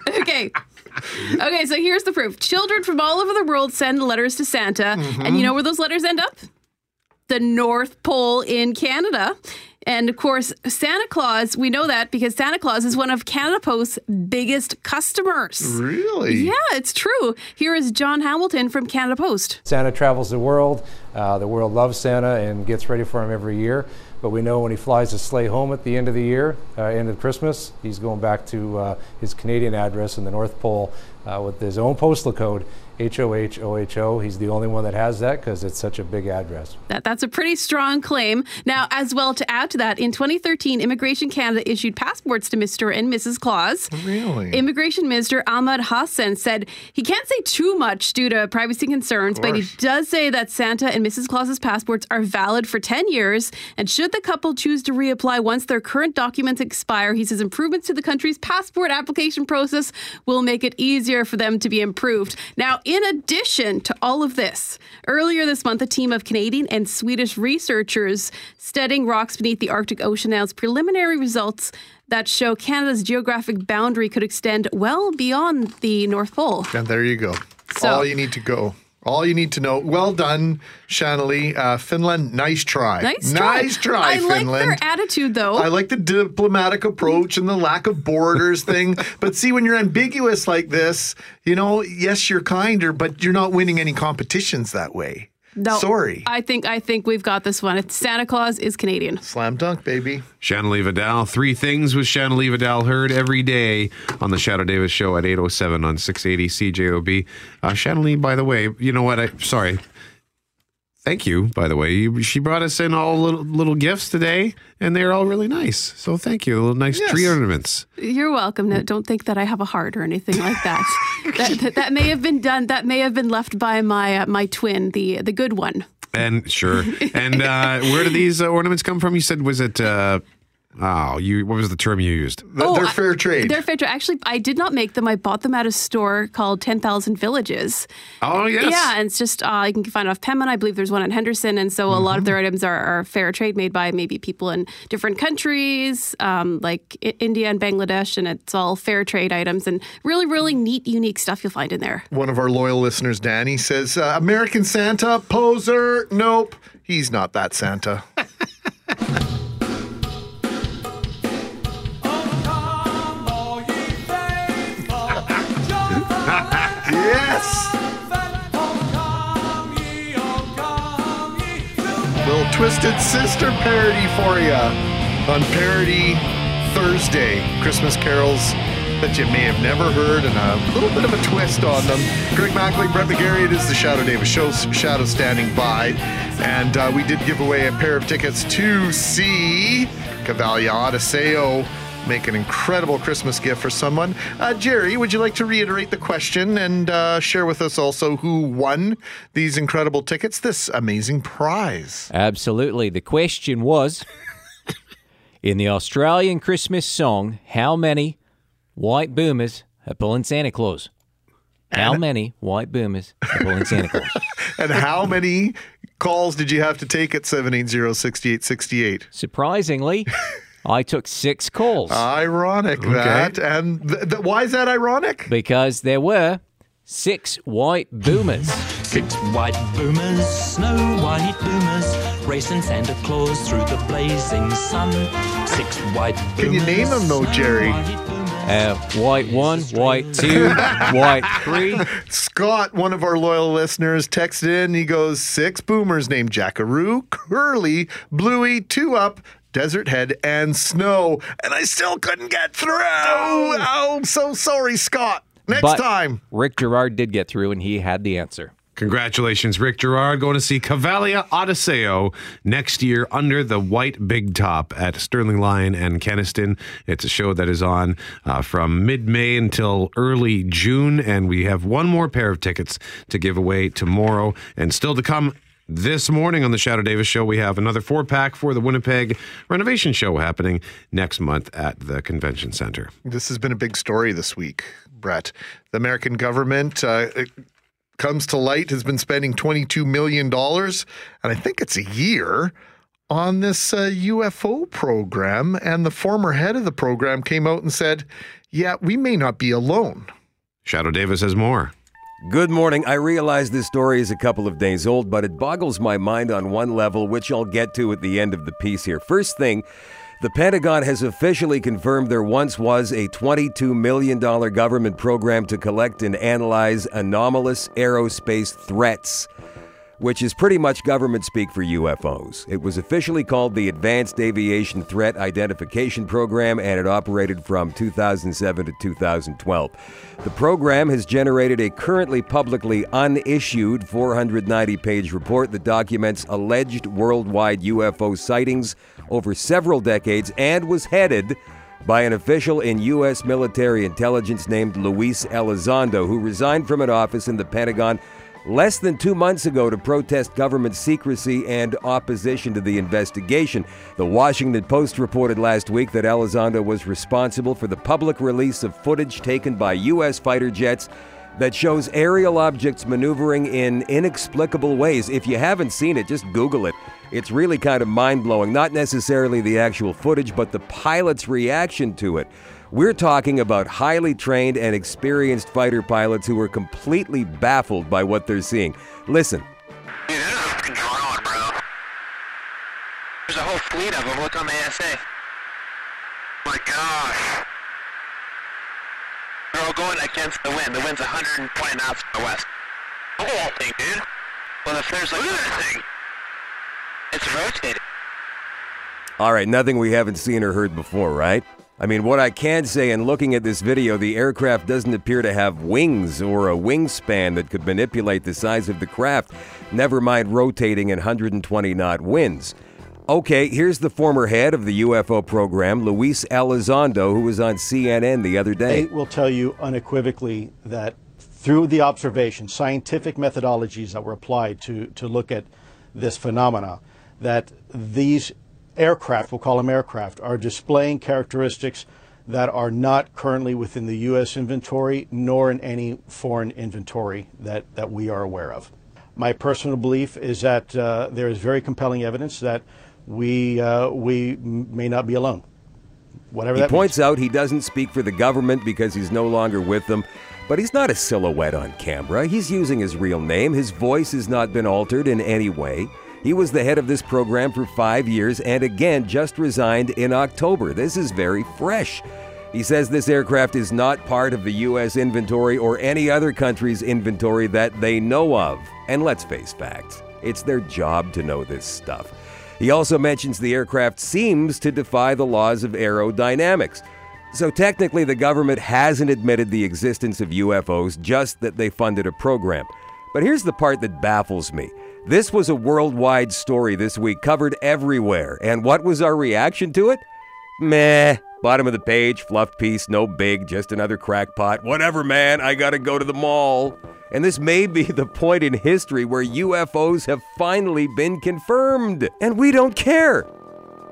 okay. Okay, so here's the proof. Children from all over the world send letters to Santa, and you mm-hmm. know where those letters end up? The North Pole in Canada. And of course, Santa Claus, we know that because Santa Claus is one of Canada Post's biggest customers. Really? Yeah, it's true. Here is John Hamilton from Canada Post. Santa travels the world. Uh, the world loves Santa and gets ready for him every year. But we know when he flies his sleigh home at the end of the year, uh, end of Christmas, he's going back to uh, his Canadian address in the North Pole uh, with his own postal code, HOHOHO. He's the only one that has that because it's such a big address. That, that's a pretty strong claim. Now, as well, to add to that, in 2013, Immigration Canada issued passports to Mr. and Mrs. Claus. Oh, really? Immigration Minister Ahmed Hussen said he can't say too much due to privacy concerns, but he does say that Santa and Mrs. Claus's passports are valid for 10 years. And should the couple choose to reapply once their current documents expire, he says improvements to the country's passport application process will make it easier for them to be improved. Now, in addition to all of this, earlier this month, a team of Canadian and Swedish researchers studying rocks beneath the Arctic Ocean announced preliminary results that show Canada's geographic boundary could extend well beyond the North Pole. And there you go. So- All you need to go. All you need to know. Well done, Shannah Lee. Uh, Finland, nice try. Nice try. Nice try, I like Finland. their attitude, though. I like the diplomatic approach and the lack of borders thing. But see, when you're ambiguous like this, you know, yes, you're kinder, but you're not winning any competitions that way. No, Sorry. I think I think we've got this one. It's Santa Claus is Canadian. Slam dunk, baby. Shannah Lee Vidal. Three things with Shannah Lee Vidal heard every day on the Shadoe Davis Show at 8.07 on 680 CJOB. Uh, Shannah Lee, by the way, you know what? I Sorry. Thank you, by the way. She brought us in all little, little gifts today, and they're all really nice. So thank you. Little nice tree ornaments. You're welcome. No, don't think that I have a heart or anything like that. that, that. That may have been done. That may have been left by my uh, my twin, the the good one. And sure. And uh, where do these uh, ornaments come from? You said, was it, uh, oh, you, what was the term you used? Oh, they're fair trade. They're fair trade. Actually, I did not make them. I bought them at a store called Ten Thousand Villages. Oh, yes. Yeah, and it's just uh, you can find it off Pembina. I believe there's one in Henderson, and so a lot of their items are, are fair trade, made by maybe people in different countries, um, like I- India and Bangladesh, and it's all fair trade items and really, really neat, unique stuff you'll find in there. One of our loyal listeners, Danny, says uh, American Santa, poser. Nope. He's not that Santa. Twisted Sister parody for you on Parody Thursday. Christmas carols that you may have never heard and a little bit of a twist on them. Greg Mackling, Brett McGarry, it is the Shadoe Davis Show. Shadoe standing by. And uh, we did give away a pair of tickets to see Cavalia Odysseo make an incredible Christmas gift for someone. Uh, Jerry, would you like to reiterate the question and uh, share with us also who won these incredible tickets, this amazing prize? Absolutely. The question was in the Australian Christmas song, how many white boomers are pulling Santa Claus? How many white boomers are pulling Santa Claus? and how many calls did you have to take at 780-6868? Surprisingly, I took six calls. Ironic that. And th- th- why is that ironic? Because there were six white boomers. Six white boomers, snow white boomers, racing Santa Claus through the blazing sun. Six white boomers. Can you name them though, Jerry? Uh, white one, white two, white three. Scott, one of our loyal listeners, texted in. He goes, Six boomers named Jackaroo, Curly, Bluey, Two Up, Desert Head, and Snow. And I still couldn't get through. Oh, so sorry, Scott. Next But time. Rick Gerard did get through and he had the answer. Congratulations, Rick Gerard, going to see Cavalia Odysseo next year under the white big top at Sterling Lyon and Kenaston. It's a show that is on uh, from mid May until early June, and we have one more pair of tickets to give away tomorrow. And still to come this morning on the Shadoe Davis Show, we have another four pack for the Winnipeg renovation show happening next month at the Convention Center. This has been a big story this week, Brett. The American government, uh, comes to light, has been spending $22 million, and I think it's a year, on this uh, UFO program. And the former head of the program came out and said, Yeah, we may not be alone. Shadoe Davis has more. Good morning. I realize this story is a couple of days old, but it boggles my mind on one level, which I'll get to at the end of the piece here. First thing, the Pentagon has officially confirmed there once was a $22 million government program to collect and analyze anomalous aerospace threats, which is pretty much government speak for UFOs. It was officially called the Advanced Aviation Threat Identification Program, and it operated from 2007 to 2012. The program has generated a currently publicly unissued 490 page report that documents alleged worldwide UFO sightings over several decades and was headed by an official in U.S. military intelligence named Luis Elizondo, who resigned from an office in the Pentagon less than two months ago to protest government secrecy and opposition to the investigation. The Washington Post reported last week that Elizondo was responsible for the public release of footage taken by U.S. fighter jets that shows aerial objects maneuvering in inexplicable ways. If you haven't seen it, just Google it. It's really kind of mind blowing. Not necessarily the actual footage, but the pilot's reaction to it. We're talking about highly trained and experienced fighter pilots who are completely baffled by what they're seeing. Listen. You know, control, bro. There's a whole fleet of them. Look on the ASA. Oh my gosh. They're all going against the wind. The wind's 120 knots from the west. Look at that thing, dude. Well, if there's like... Look at that thing. It's rotating. All right, nothing we haven't seen or heard before, right? I mean, what I can say in looking at this video, the aircraft doesn't appear to have wings or a wingspan that could manipulate the size of the craft, never mind rotating in 120 knot winds. Okay, here's the former head of the UFO program, Luis Elizondo, who was on CNN the other day. They will tell you unequivocally that through the observation, scientific methodologies that were applied to, to look at this phenomena, that these aircraft, we'll call them aircraft, are displaying characteristics that are not currently within the U.S. inventory nor in any foreign inventory that, that we are aware of. My personal belief is that uh, there is very compelling evidence that we, uh, we may not be alone. Whatever he points out he doesn't speak for the government because he's no longer with them, but he's not a silhouette on camera. He's using his real name. His voice has not been altered in any way. He was the head of this program for five years and again just resigned in October. This is very fresh. He says this aircraft is not part of the U.S. inventory or any other country's inventory that they know of. And let's face facts, it's their job to know this stuff. He also mentions the aircraft seems to defy the laws of aerodynamics. So technically, the government hasn't admitted the existence of UFOs, just that they funded a program. But here's the part that baffles me. This was a worldwide story this week, covered everywhere. And what was our reaction to it? Meh. Bottom of the page, fluff piece, no big, just another crackpot. Whatever, man, I gotta go to the mall. And this may be the point in history where UFOs have finally been confirmed, and we don't care.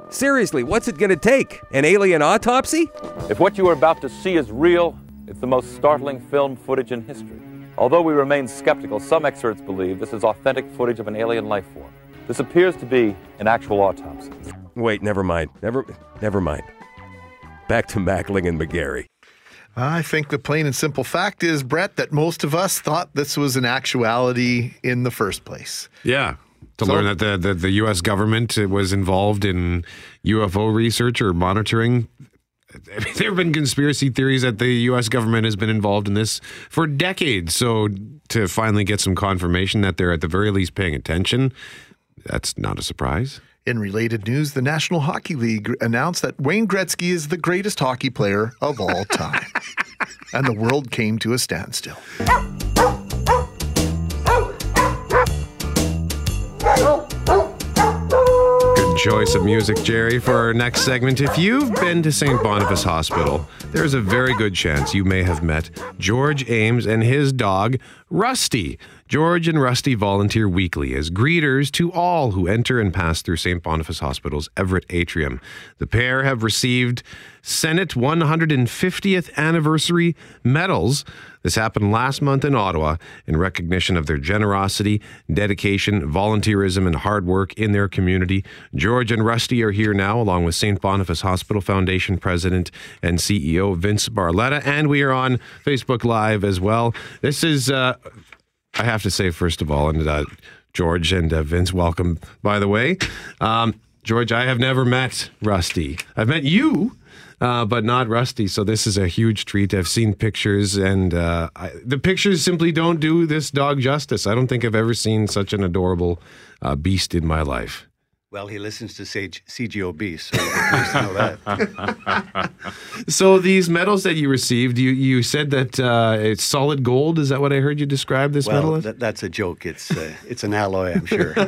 Seriously, what's it gonna take? An alien autopsy? If what you are about to see is real, it's the most startling film footage in history. Although we remain skeptical, some experts believe this is authentic footage of an alien life form. This appears to be an actual autopsy. Wait, never mind. Never, never mind. Back to Mackling and McGarry. I think the plain and simple fact is, Brett, that most of us thought this was an actuality in the first place. Yeah. To So- learn that the, the, the U.S. government was involved in UFO research or monitoring. There have been conspiracy theories that the U.S. government has been involved in this for decades. So to finally get some confirmation that they're at the very least paying attention, that's not a surprise. In related news, the National Hockey League announced that Wayne Gretzky is the greatest hockey player of all time. and the world came to a standstill. Choice of music, Jerry, for our next segment. If you've been to St. Boniface Hospital, there's a very good chance you may have met George Ames and his dog, Rusty. George and Rusty volunteer weekly as greeters to all who enter and pass through St. Boniface Hospital's Everett atrium. The pair have received Senate 150th anniversary medals. This happened last month in Ottawa in recognition of their generosity, dedication, volunteerism, and hard work in their community. George and Rusty are here now, along with St. Boniface Hospital Foundation President and CEO Vince Barletta, and we are on Facebook Live as well. This is, uh, I have to say, first of all, and uh, George and uh, Vince, welcome, by the way. Um, George, I have never met Rusty. I've met you uh, but not Rusty. So this is a huge treat. I've seen pictures, and uh, I, the pictures simply don't do this dog justice. I don't think I've ever seen such an adorable uh, beast in my life. Well, he listens to Sage, CJOB, so you're pleased to know that. So these medals that you received, you you said that uh, it's solid gold. Is that what I heard you describe this medal well, as? that, that's a joke. It's uh, it's an alloy, I'm sure.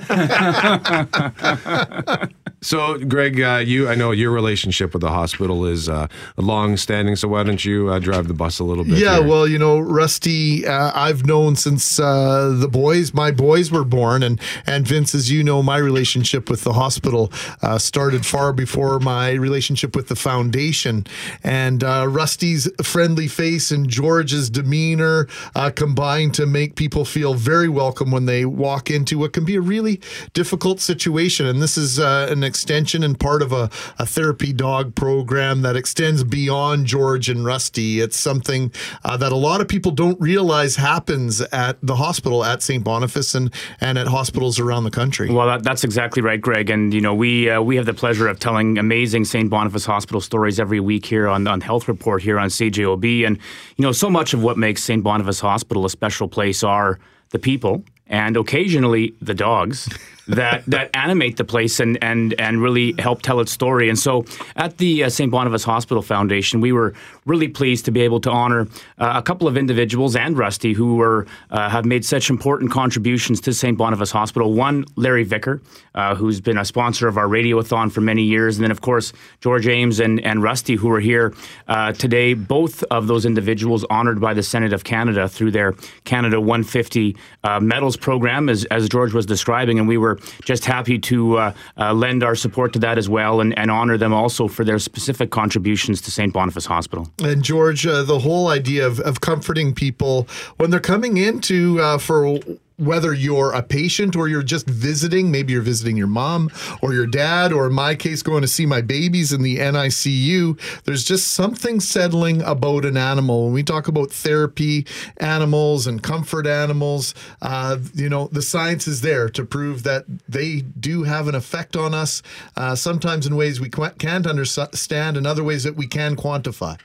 So, Greg, uh, you I know your relationship with the hospital is uh, long-standing. So why don't you uh, drive the bus a little bit? Yeah, here? well, you know, Rusty, uh, I've known since uh, the boys, my boys were born, and and Vince, as you know, my relationship with the hospital uh, started far before my relationship with the foundation. And uh, Rusty's friendly face and George's demeanor uh, combined to make people feel very welcome when they walk into what can be a really difficult situation. And this is uh, an extension and part of a, a therapy dog program that extends beyond George and Rusty. It's something uh, that a lot of people don't realize happens at the hospital at St. Boniface and, and at hospitals around the country. Well, that, that's exactly right, Greg. And you know, we uh, we have the pleasure of telling amazing St. Boniface Hospital stories every week here on on Health Report here on CJOB. And you know, so much of what makes St. Boniface Hospital a special place are the people and occasionally the dogs that that animate the place and and and really help tell its story. And so, at the uh, St. Boniface Hospital Foundation, we were really pleased to be able to honor uh, a couple of individuals and Rusty who were uh, have made such important contributions to St. Boniface Hospital. One, Larry Vickar, uh, who's been a sponsor of our radiothon for many years, and then of course George Ames and and Rusty, who are here uh, today. Both of those individuals honored by the Senate of Canada through their Canada 150 uh, medals program, as as George was describing, and we were just happy to uh, uh, lend our support to that as well and, and honor them also for their specific contributions to St. Boniface Hospital. And George, uh, the whole idea of, of comforting people when they're coming into uh, for whether you're a patient or you're just visiting, maybe you're visiting your mom or your dad, or in my case, going to see my babies in the NICU. There's just something settling about an animal. When we talk about therapy animals and comfort animals, uh, you know, the science is there to prove that they do have an effect on us, uh, sometimes in ways we can't understand, and other ways that we can quantify.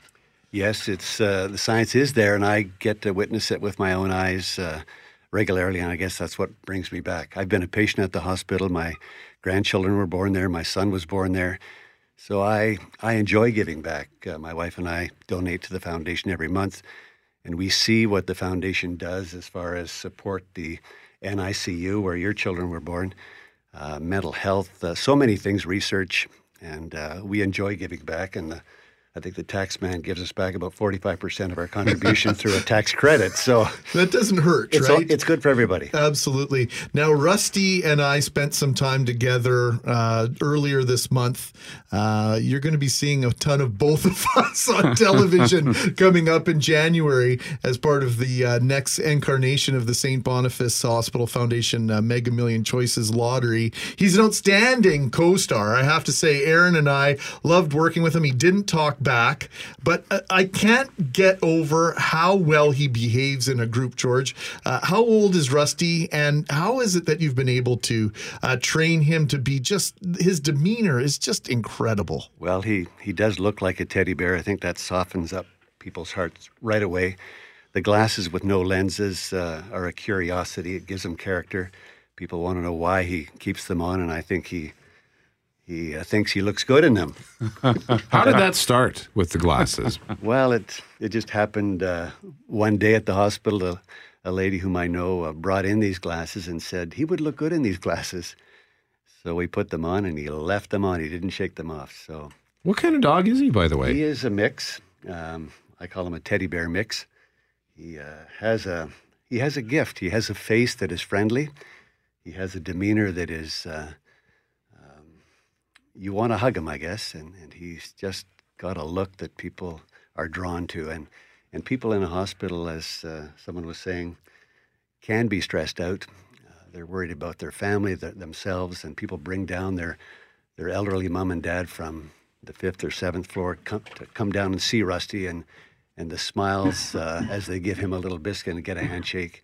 Yes, it's uh, the science is there, and I get to witness it with my own eyes uh, regularly, and I guess that's what brings me back. I've been a patient at the hospital. My grandchildren were born there. My son was born there. So I, I enjoy giving back. Uh, my wife and I donate to the foundation every month, and we see what the foundation does as far as support the NICU where your children were born, uh, mental health, uh, so many things, research, and uh, we enjoy giving back. And the, I think the tax man gives us back about 45% of our contribution through a tax credit. So That doesn't hurt, it's, all- right? it's good for everybody. Absolutely. Now, Rusty and I spent some time together uh, earlier this month. Uh, you're going to be seeing a ton of both of us on television coming up in January as part of the uh, next incarnation of the St. Boniface Hospital Foundation uh, Mega Million Choices Lottery. He's an outstanding co star. I have to say, Aaron and I loved working with him. He didn't talk back, but uh, I can't get over how well he behaves in a group, George. Uh, how old is Rusty, and how is it that you've been able to uh, train him to be just his demeanor is just incredible? Well, he, he does look like a teddy bear. I think that softens up people's hearts right away. The glasses with no lenses uh, are a curiosity. It gives him character. People want to know why he keeps them on, and I think he he uh, thinks he looks good in them. How did that start with the glasses? well, it it just happened uh, one day at the hospital. A, a lady whom I know uh, brought in these glasses and said he would look good in these glasses. So we put them on, and he left them on. He didn't shake them off. So What kind of dog is he, by the way? he is a mix. Um, I call him a teddy bear mix. He uh, has a he has a gift. He has a face that is friendly. He has a demeanor that is. You want to hug him, I guess, and, and he's just got a look that people are drawn to, and and people in a hospital, as uh, someone was saying, can be stressed out. Uh, they're worried about their family, th- themselves, and people bring down their their elderly mom and dad from the fifth or seventh floor come, to come down and see Rusty, and and the smiles uh, as they give him a little biscuit and get a handshake,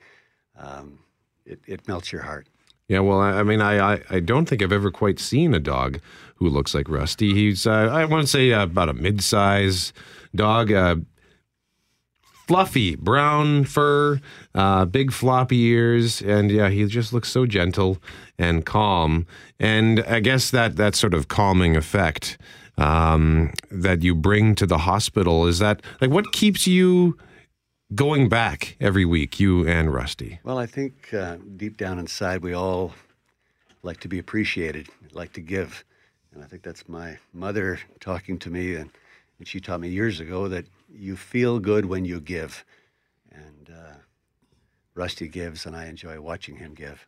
um, it, it melts your heart. Yeah, well, I, I mean, I, I, I don't think I've ever quite seen a dog who looks like Rusty. He's, uh, I want to say, uh, about a mid-size dog, uh, fluffy brown fur, uh, big floppy ears, and yeah, he just looks so gentle and calm. And I guess that that sort of calming effect um, that you bring to the hospital is that like what keeps you going back every week, you and Rusty. Well, I think uh, deep down inside, we all like to be appreciated, like to give. And I think that's my mother talking to me. And, and she taught me years ago that you feel good when you give. And uh, Rusty gives, and I enjoy watching him give.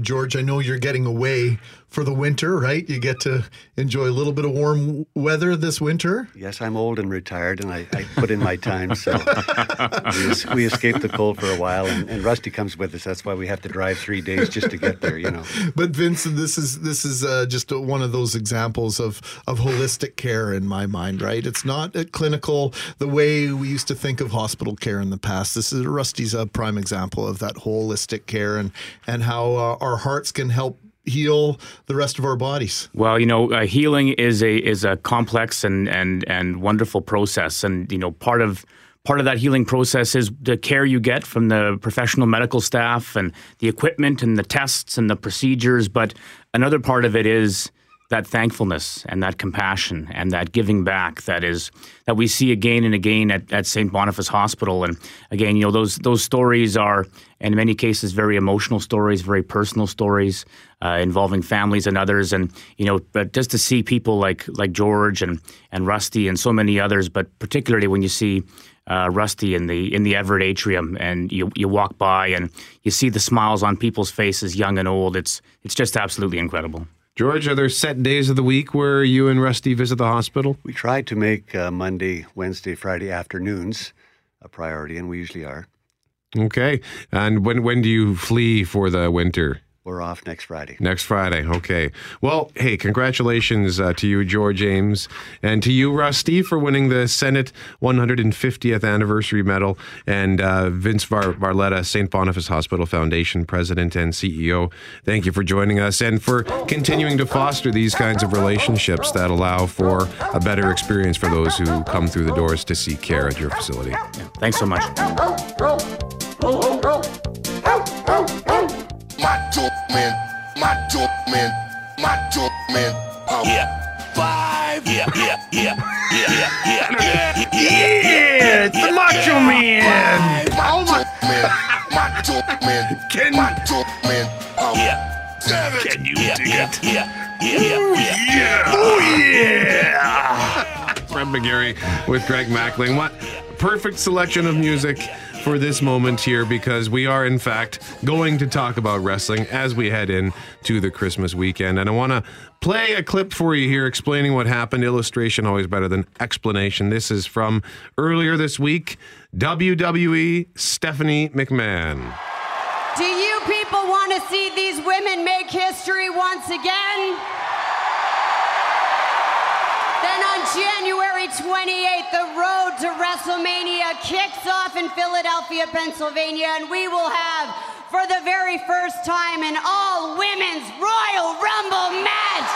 George, I know you're getting away for the winter, right? You get to enjoy a little bit of warm weather this winter. Yes, I'm old and retired, and I, I put in my time. So we, we escaped the cold for a while, and, and Rusty comes with us. That's why we have to drive three days just to get there, you know. But Vincent, this is this is uh, just one of those examples of of holistic care in my mind, right? It's not a clinical the way we used to think of hospital care in the past. This is Rusty's a prime example of that holistic care and and how uh, our hearts can help heal the rest of our bodies. Well, you know, uh, healing is a is a complex and and and wonderful process, and you know, part of part of that healing process is the care you get from the professional medical staff and the equipment and the tests and the procedures. But another part of it is that thankfulness and that compassion and that giving back that is that we see again and again at, at St. Boniface Hospital. And again, you know, those those stories are in many cases very emotional stories, very personal stories uh, involving families and others. And you know, but just to see people like like George and and Rusty and so many others, but particularly when you see uh, Rusty in the in the Everett atrium, and you you walk by and you see the smiles on people's faces, young and old. It's it's just absolutely incredible. George, are there set days of the week where you and Rusty visit the hospital? We try to make uh, Monday, Wednesday, Friday afternoons a priority, and we usually are. Okay. And when when do you flee for the winter? We're off next Friday. Next Friday. Okay. Well, hey, congratulations uh, to you, George Ames, and to you, Rusty, for winning the Senate 150th anniversary medal, and uh, Vince Var- Varletta, St. Boniface Hospital Foundation president and CEO. Thank you for joining us and for continuing to foster these kinds of relationships that allow for a better experience for those who come through the doors to seek care at your facility. Thanks so much. Macho man, macho man, macho man. Yeah. Five. Yeah, yeah, yeah, yeah, yeah, yeah, yeah. Yeah, it's the Macho Man. Oh my man, macho man, Can- macho man. Oh. Yeah. Seven. Can you yeah, dig yeah, it? Yeah, yeah, yeah, yeah. Oh, yeah. Brett McGarry with Greg Mackling. What perfect selection of music for this moment here because we are in fact going to talk about wrestling as we head in to the Christmas weekend. And I want to play a clip for you here explaining what happened. Illustration always better than explanation. This is from earlier this week. WWE Stephanie McMahon. Do you people want to see these women make history once again? Then on January 28th, the road to WrestleMania kicks off in Philadelphia, Pennsylvania, and we will have, for the very first time, an all women's Royal Rumble match.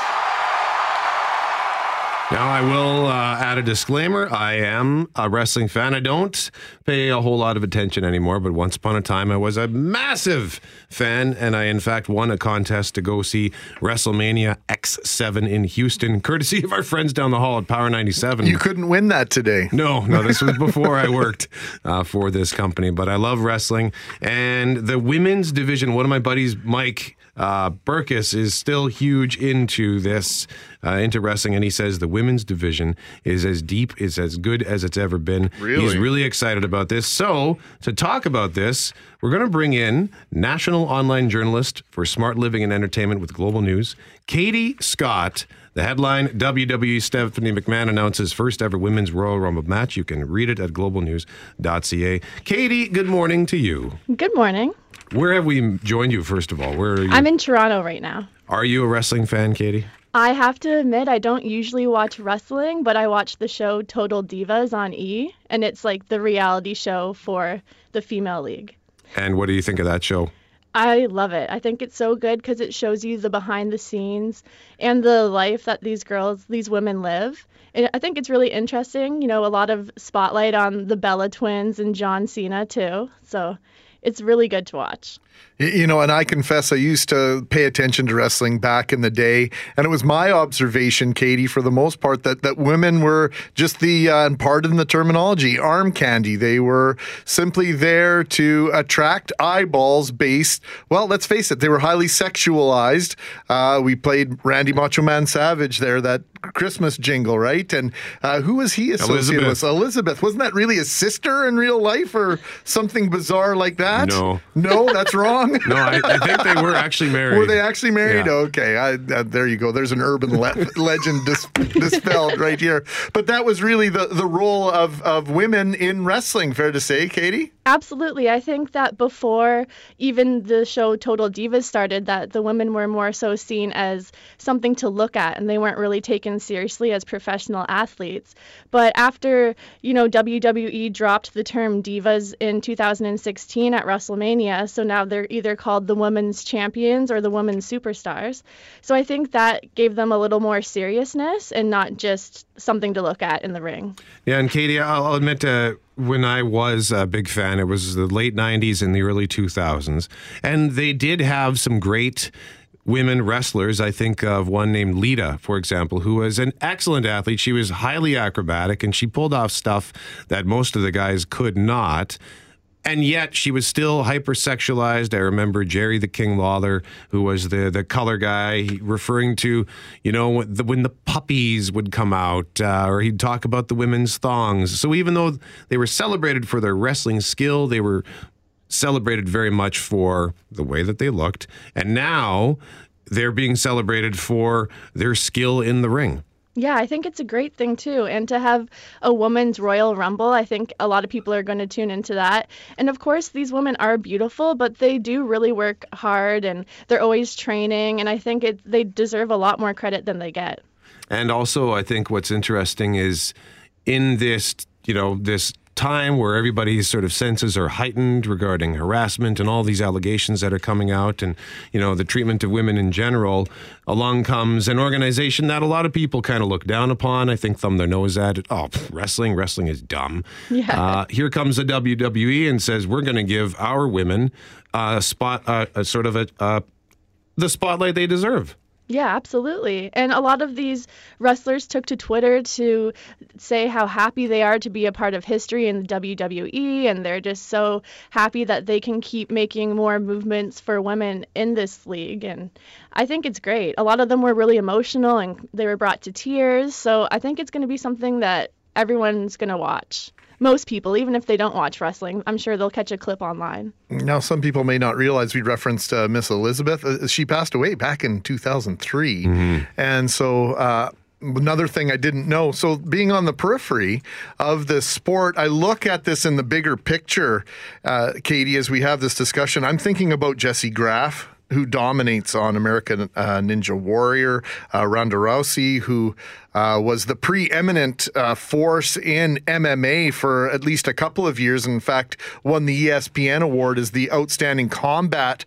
Now, I will uh, add a disclaimer. I am a wrestling fan. I don't pay a whole lot of attention anymore, but once upon a time I was a massive fan, and I, in fact, won a contest to go see WrestleMania X7 in Houston, courtesy of our friends down the hall at Power 97. You couldn't win that today. No, no, this was before I worked uh, for this company, but I love wrestling. And the women's division, one of my buddies, Mike uh, Burkus, is still huge into this, uh, into wrestling. And he says the women's division is as deep, is as good as it's ever been. He's Really? really excited about this. So, to talk about this, we're going to bring in national online journalist for smart living and entertainment with Global News, Katie Scott. The headline WWE Stephanie McMahon announces first ever women's Royal Rumble match. You can read it at globalnews.ca. Katie, good morning to you. Good morning. Where have we joined you, first of all? Where are you? I'm in Toronto right now. are you a wrestling fan, Katie? I have to admit, I don't usually watch wrestling, but I watch the show Total Divas on E, and it's like the reality show for the female league. And what do you think of that show? I love it. I think it's so good because it shows you the behind the scenes and the life that these girls, these women live. And I think it's really interesting. You know, a lot of spotlight on the Bella twins and John Cena, too. So it's really good to watch. You know, and I confess I used to pay attention to wrestling back in the day, and it was my observation, Katie, for the most part, that that women were just the, uh, and pardon the terminology, arm candy. They were simply there to attract eyeballs based. Well, let's face it, they were highly sexualized. Uh, we played Randy Macho Man Savage there, that Christmas jingle, right? And uh, who was he associated Elizabeth. with? Elizabeth. Wasn't that really a sister in real life, or something bizarre like that? No. no, that's wrong. No, I, I think they were actually married. Were they actually married? Yeah. Okay, I, uh, there you go. There's an urban le- legend dis- dispelled right here. But that was really the, the role of, of women in wrestling. Fair to say, Katie. Absolutely. I think that before even the show Total Divas started, that the women were more so seen as something to look at and they weren't really taken seriously as professional athletes. But after, you know, WWE dropped the term divas in 2016 at WrestleMania, so now they're either called the women's champions or the women's superstars. So I think that gave them a little more seriousness and not just something to look at in the ring. Yeah, and Katie, I'll, admit, uh, when I was a big fan, it was the late 90s and the early 2000s. And they did have some great women wrestlers. I think of one named Lita, for example, who was an excellent athlete. She was highly acrobatic and she pulled off stuff that most of the guys could not. And yet she was still hypersexualized. I remember Jerry the King Lawler, who was the the color guy, referring to, you know, when the, when the puppies would come out, uh, or he'd talk about the women's thongs. So even though they were celebrated for their wrestling skill, they were celebrated very much for the way that they looked. And now they're being celebrated for their skill in the ring. Yeah, I think it's a great thing too. And to have a woman's Royal Rumble, I think a lot of people are going to tune into that. And of course, these women are beautiful, but they do really work hard and they're always training. And I think it, they deserve a lot more credit than they get. And also, I think what's interesting is in this, you know, this time where everybody's sort of senses are heightened regarding harassment and all these allegations that are coming out and you know the treatment of women in general along comes an organization that a lot of people kind of look down upon. I think thumb their nose at it. Oh wrestling? Wrestling is dumb. Yeah. uh, here comes the wwe and says we're going to give our women a spot uh, a sort of a uh, the spotlight they deserve Yeah, absolutely. And a lot of these wrestlers took to Twitter to say how happy they are to be a part of history in the WWE, and they're just so happy that they can keep making more movements for women in this league. And I think it's great. A lot of them were really emotional and they were brought to tears. So I think it's going to be something that everyone's going to watch. Most people, even if they don't watch wrestling, I'm sure they'll catch a clip online. Now, some people may not realize we referenced uh, Miss Elizabeth. Uh, she passed away back in 2003. And so, uh, another thing I didn't know. So, being on the periphery of this sport, I look at this in the bigger picture, uh, Katie, as we have this discussion. I'm thinking about Jesse Graff. Who dominates on American uh, Ninja Warrior? Uh, Ronda Rousey, who uh, was the preeminent uh, force in MMA for at least a couple of years. In fact, won the ESPN award as the outstanding combat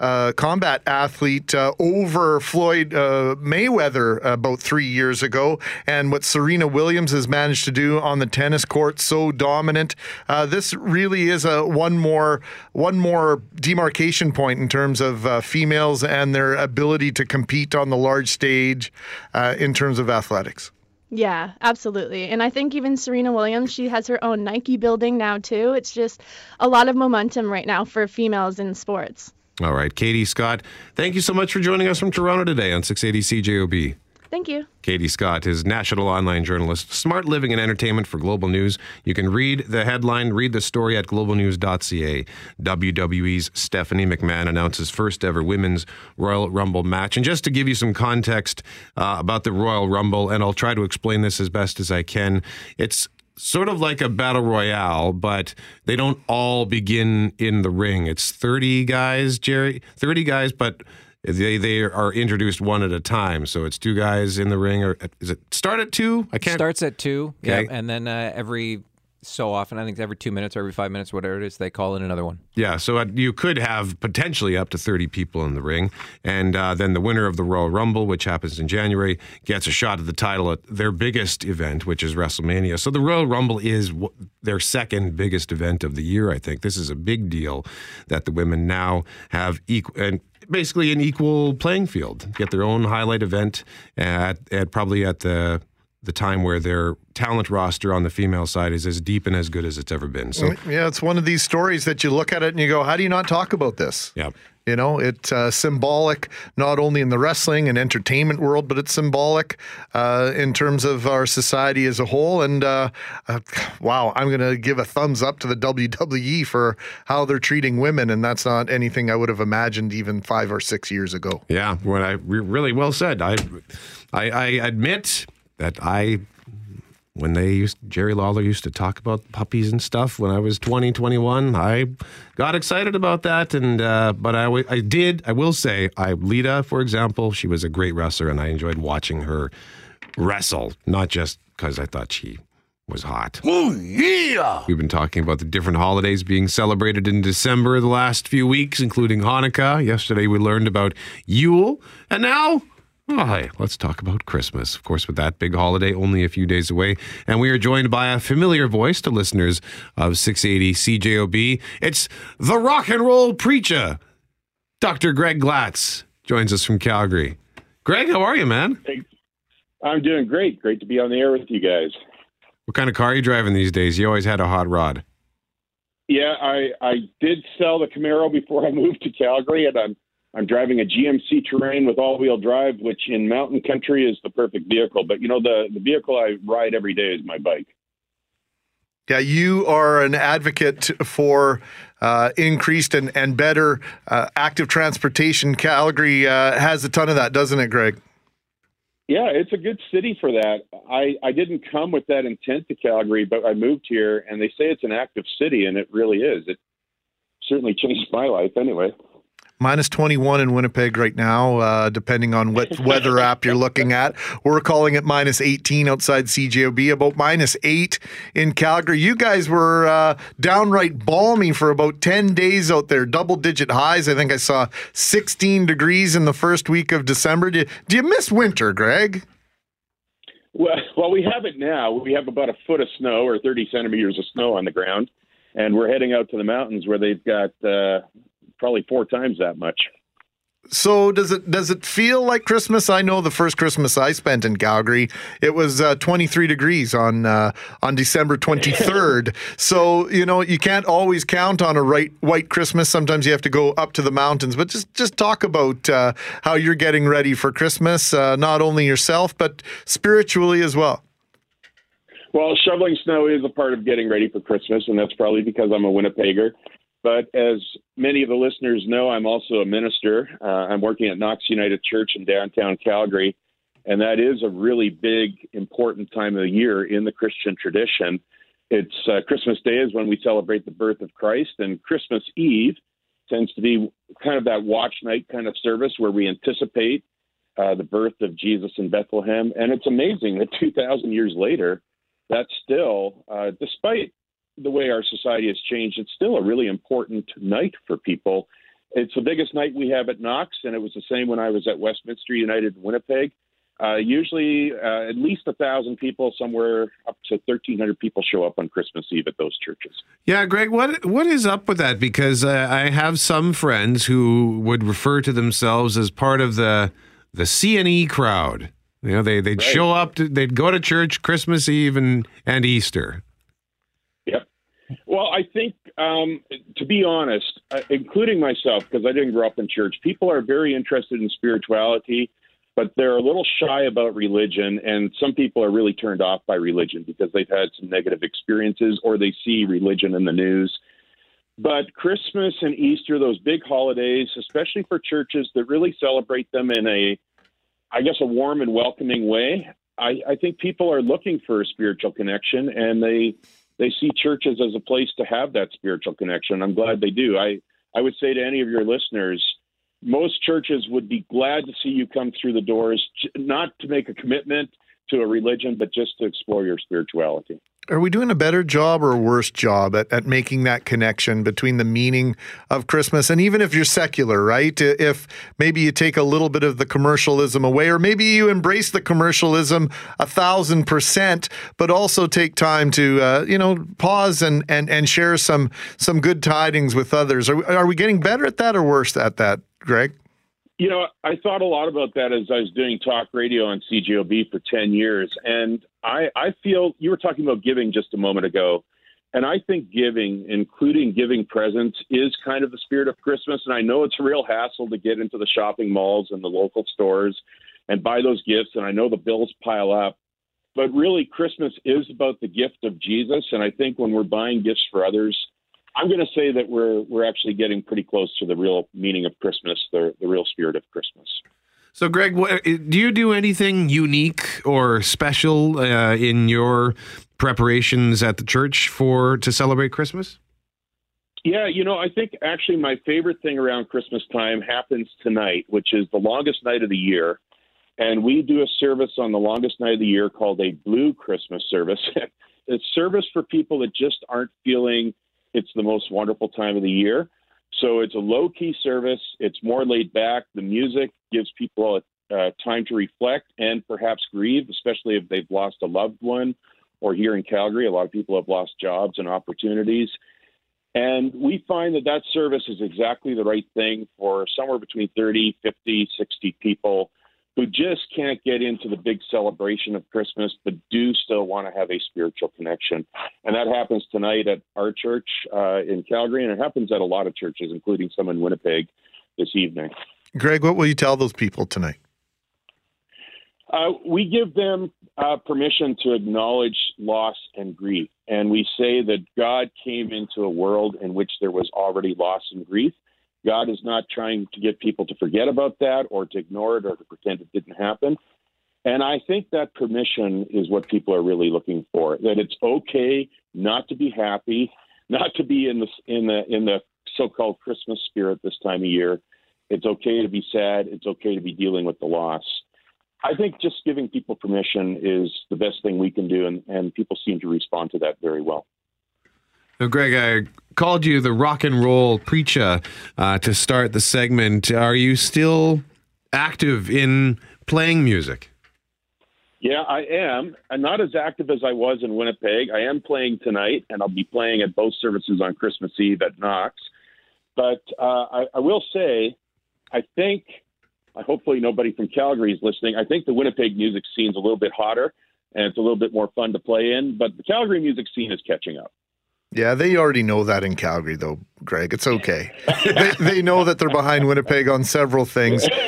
uh, combat athlete uh, over Floyd uh, Mayweather about three years ago. And what Serena Williams has managed to do on the tennis court, so dominant. Uh, this really is a one more one more demarcation point in terms of uh, females and their ability to compete on the large stage uh, in terms of athletics. Yeah, absolutely. And I think even Serena Williams, she has her own Nike building now too. It's just a lot of momentum right now for females in sports. All right katie scott thank you so much for joining us from toronto today on 680 cjob Thank you. Katie Scott is national online journalist, smart living and entertainment for Global News. You can read the headline, read the story at globalnews.ca. WWE's Stephanie McMahon announces first ever women's Royal Rumble match. And just to give you some context uh, about the Royal Rumble, and I'll try to explain this as best as I can, it's sort of like a battle royale, but they don't all begin in the ring. It's 30 guys, Jerry, 30 guys, but they they are introduced one at a time. So it's two guys in the ring, or is it start at two? I can't. Starts at two, Okay. yeah, and then uh, every so often, I think every two minutes or every five minutes, whatever it is, they call in another one. Yeah, so uh, you could have potentially up to 30 people in the ring. And uh, then the winner of the Royal Rumble, which happens in January, gets a shot at the title at their biggest event, which is WrestleMania. So the Royal Rumble is w- their second biggest event of the year, I think. This is a big deal that the women now have equal. And Basically, an equal playing field. Get their own highlight event at, at probably at the the time where their talent roster on the female side is as deep and as good as it's ever been. So yeah, it's one of these stories that you look at it and you go, how do you not talk about this? Yeah. You know, it's uh, symbolic not only in the wrestling and entertainment world, but it's symbolic uh, in terms of our society as a whole. And uh, uh, wow, I'm going to give a thumbs up to the WWE for how they're treating women. And that's not anything I would have imagined even five or six years ago. Yeah, what I re- really well said. I, I, I admit that I, when they used Jerry Lawler used to talk about puppies and stuff when I was 20, 21, I got excited about that. And uh, but I did. I will say, I Lita, for example, she was a great wrestler, and I enjoyed watching her wrestle, not just because I thought she was hot. Oh, yeah. We've been talking about the different holidays being celebrated in December the last few weeks, including Hanukkah. Yesterday we learned about Yule. And now, hey, let's talk about Christmas. Of course, with that big holiday only a few days away. And we are joined by a familiar voice to listeners of 680 CJOB. It's the rock and roll preacher, Dr. Greg Glatz, joins us from Calgary. Greg, how are you, man? I'm doing great. Great to be on the air with you guys. What kind of car are you driving these days? You always had a hot rod. Yeah, I I did sell the Camaro before I moved to Calgary, and I'm I'm driving a GMC Terrain with all-wheel drive, which in mountain country is the perfect vehicle. But you know, the the vehicle I ride every day is my bike. Yeah, you are an advocate for uh, increased and, and better uh, active transportation. Calgary uh, has a ton of that, doesn't it, Greg? Yeah, it's a good city for that. I, I didn't come with that intent to Calgary, but I moved here, and they say it's an active city, and it really is. It certainly changed my life anyway. Minus 21 in Winnipeg right now, uh, depending on what weather app you're looking at. We're calling it minus 18 outside CJOB, about minus 8 in Calgary. You guys were uh, downright balmy for about 10 days out there, double digit highs. I think I saw 16 degrees in the first week of December. Do you, do you miss winter, Greg? Well, well, we have it now. We have about a foot of snow or 30 centimeters of snow on the ground, and we're heading out to the mountains where they've got uh, probably four times that much. So does it does it feel like Christmas? I know the first Christmas I spent in Calgary, it was uh, 23 degrees on uh, on December 23rd. so you know you can't always count on a right white Christmas. Sometimes you have to go up to the mountains. But just just talk about uh, how you're getting ready for Christmas, uh, not only yourself but spiritually as well. Well, shoveling snow is a part of getting ready for Christmas, and that's probably because I'm a Winnipegger. But as many of the listeners know, I'm also a minister. Uh, I'm working at Knox United Church in downtown Calgary, and that is a really big, important time of the year in the Christian tradition. It's uh, Christmas Day is when we celebrate the birth of Christ, and Christmas Eve tends to be kind of that watch night kind of service where we anticipate uh, the birth of Jesus in Bethlehem. And it's amazing that 2,000 years later, that's still, uh, despite the way our society has changed, it's still a really important night for people. It's the biggest night we have at Knox, and it was the same when I was at Westminster United in Winnipeg. Uh, usually, uh, at least a thousand people, somewhere up to thirteen hundred people, show up on Christmas Eve at those churches. Yeah, Greg, what what is up with that? Because uh, I have some friends who would refer to themselves as part of the the CNE crowd. You know, they they'd Right. show up, to, they'd go to church Christmas Eve and and Easter. Well, I think, um, to be honest, uh, including myself, because I didn't grow up in church, people are very interested in spirituality, but they're a little shy about religion. And some people are really turned off by religion because they've had some negative experiences or they see religion in the news. But Christmas and Easter, those big holidays, especially for churches that really celebrate them in a, I guess, a warm and welcoming way, I, I think people are looking for a spiritual connection and they they see churches as a place to have that spiritual connection. I'm glad they do. I, I would say to any of your listeners, most churches would be glad to see you come through the doors, not to make a commitment to a religion, but just to explore your spirituality. Are we doing a better job or a worse job at, at making that connection between the meaning of Christmas and even if you're secular, right? If maybe you take a little bit of the commercialism away, or maybe you embrace the commercialism a thousand percent, but also take time to uh, you know pause and, and and share some some good tidings with others. Are, we- are we getting better at that or worse at that, Greg? You know, I thought a lot about that as I was doing talk radio on CJOB for 10 years. And I, I feel you were talking about giving just a moment ago. And I think giving, including giving presents, is kind of the spirit of Christmas. And I know it's a real hassle to get into the shopping malls and the local stores and buy those gifts. And I know the bills pile up. But really, Christmas is about the gift of Jesus. And I think when we're buying gifts for others, I'm going to say that we're we're actually getting pretty close to the real meaning of Christmas, the the real spirit of Christmas. So, Greg, what, do you do anything unique or special uh, in your preparations at the church for to celebrate Christmas? Yeah, you know, I think actually my favorite thing around Christmas time happens tonight, which is the longest night of the year. And we do a service on the longest night of the year called a Blue Christmas service. it's service for people that just aren't feeling it's the most wonderful time of the year. So it's a low key service. It's more laid back. The music gives people time to reflect and perhaps grieve, especially if they've lost a loved one. Or here in Calgary, a lot of people have lost jobs and opportunities. And we find that that service is exactly the right thing for somewhere between 30, 50, 60 people who just can't get into the big celebration of Christmas, but do still want to have a spiritual connection. And that happens tonight at our church uh, in Calgary, and it happens at a lot of churches, including some in Winnipeg this evening. Greg, what will you tell those people tonight? Uh, we give them uh, permission to acknowledge loss and grief. And we say that God came into a world in which there was already loss and grief. God is not trying to get people to forget about that or to ignore it or to pretend it didn't happen. And I think that permission is what people are really looking for. That it's okay not to be happy, not to be in the in the in the so-called Christmas spirit this time of year. It's okay to be sad. It's okay to be dealing with the loss. I think just giving people permission is the best thing we can do, and, and people seem to respond to that very well. Now, Greg, I called you the rock and roll preacher uh, to start the segment. Are you still active in playing music? Yeah, I am. I'm not as active as I was in Winnipeg. I am playing tonight, and I'll be playing at both services on Christmas Eve at Knox. But uh, I, I will say, I think, hopefully nobody from Calgary is listening. I think the Winnipeg music scene's a little bit hotter, and it's a little bit more fun to play in. But the Calgary music scene is catching up. Yeah, they already know that in Calgary, though, Greg. It's okay. they, they know that they're behind Winnipeg on several things.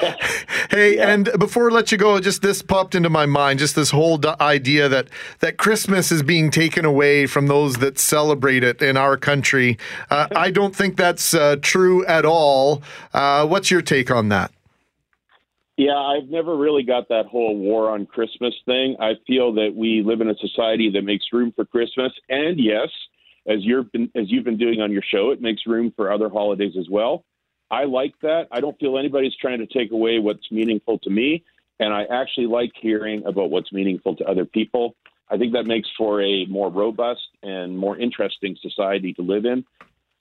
Hey, and before I let you go, just this popped into my mind, just this whole d- idea that that Christmas is being taken away from those that celebrate it in our country. Uh, I don't think that's uh, true at all. Uh, what's your take on that? Yeah, I've never really got that whole war on Christmas thing. I feel that we live in a society that makes room for Christmas, and yes, as you've been as you've been doing on your show, it makes room for other holidays as well. I like that. I don't feel anybody's trying to take away what's meaningful to me, and I actually like hearing about what's meaningful to other people. I think that makes for a more robust and more interesting society to live in.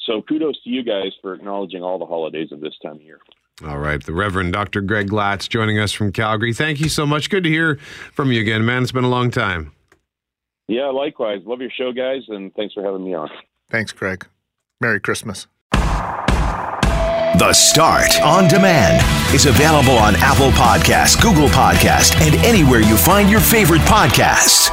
So kudos to you guys for acknowledging all the holidays of this time of year. All right, the Reverend Dr. Greg Glatz joining us from Calgary. Thank you so much. Good to hear from you again, man. It's been a long time. Yeah, likewise. Love your show, guys, and thanks for having me on. Thanks, Craig. Merry Christmas. The Start on Demand is available on Apple Podcasts, Google Podcasts, and anywhere you find your favorite podcasts.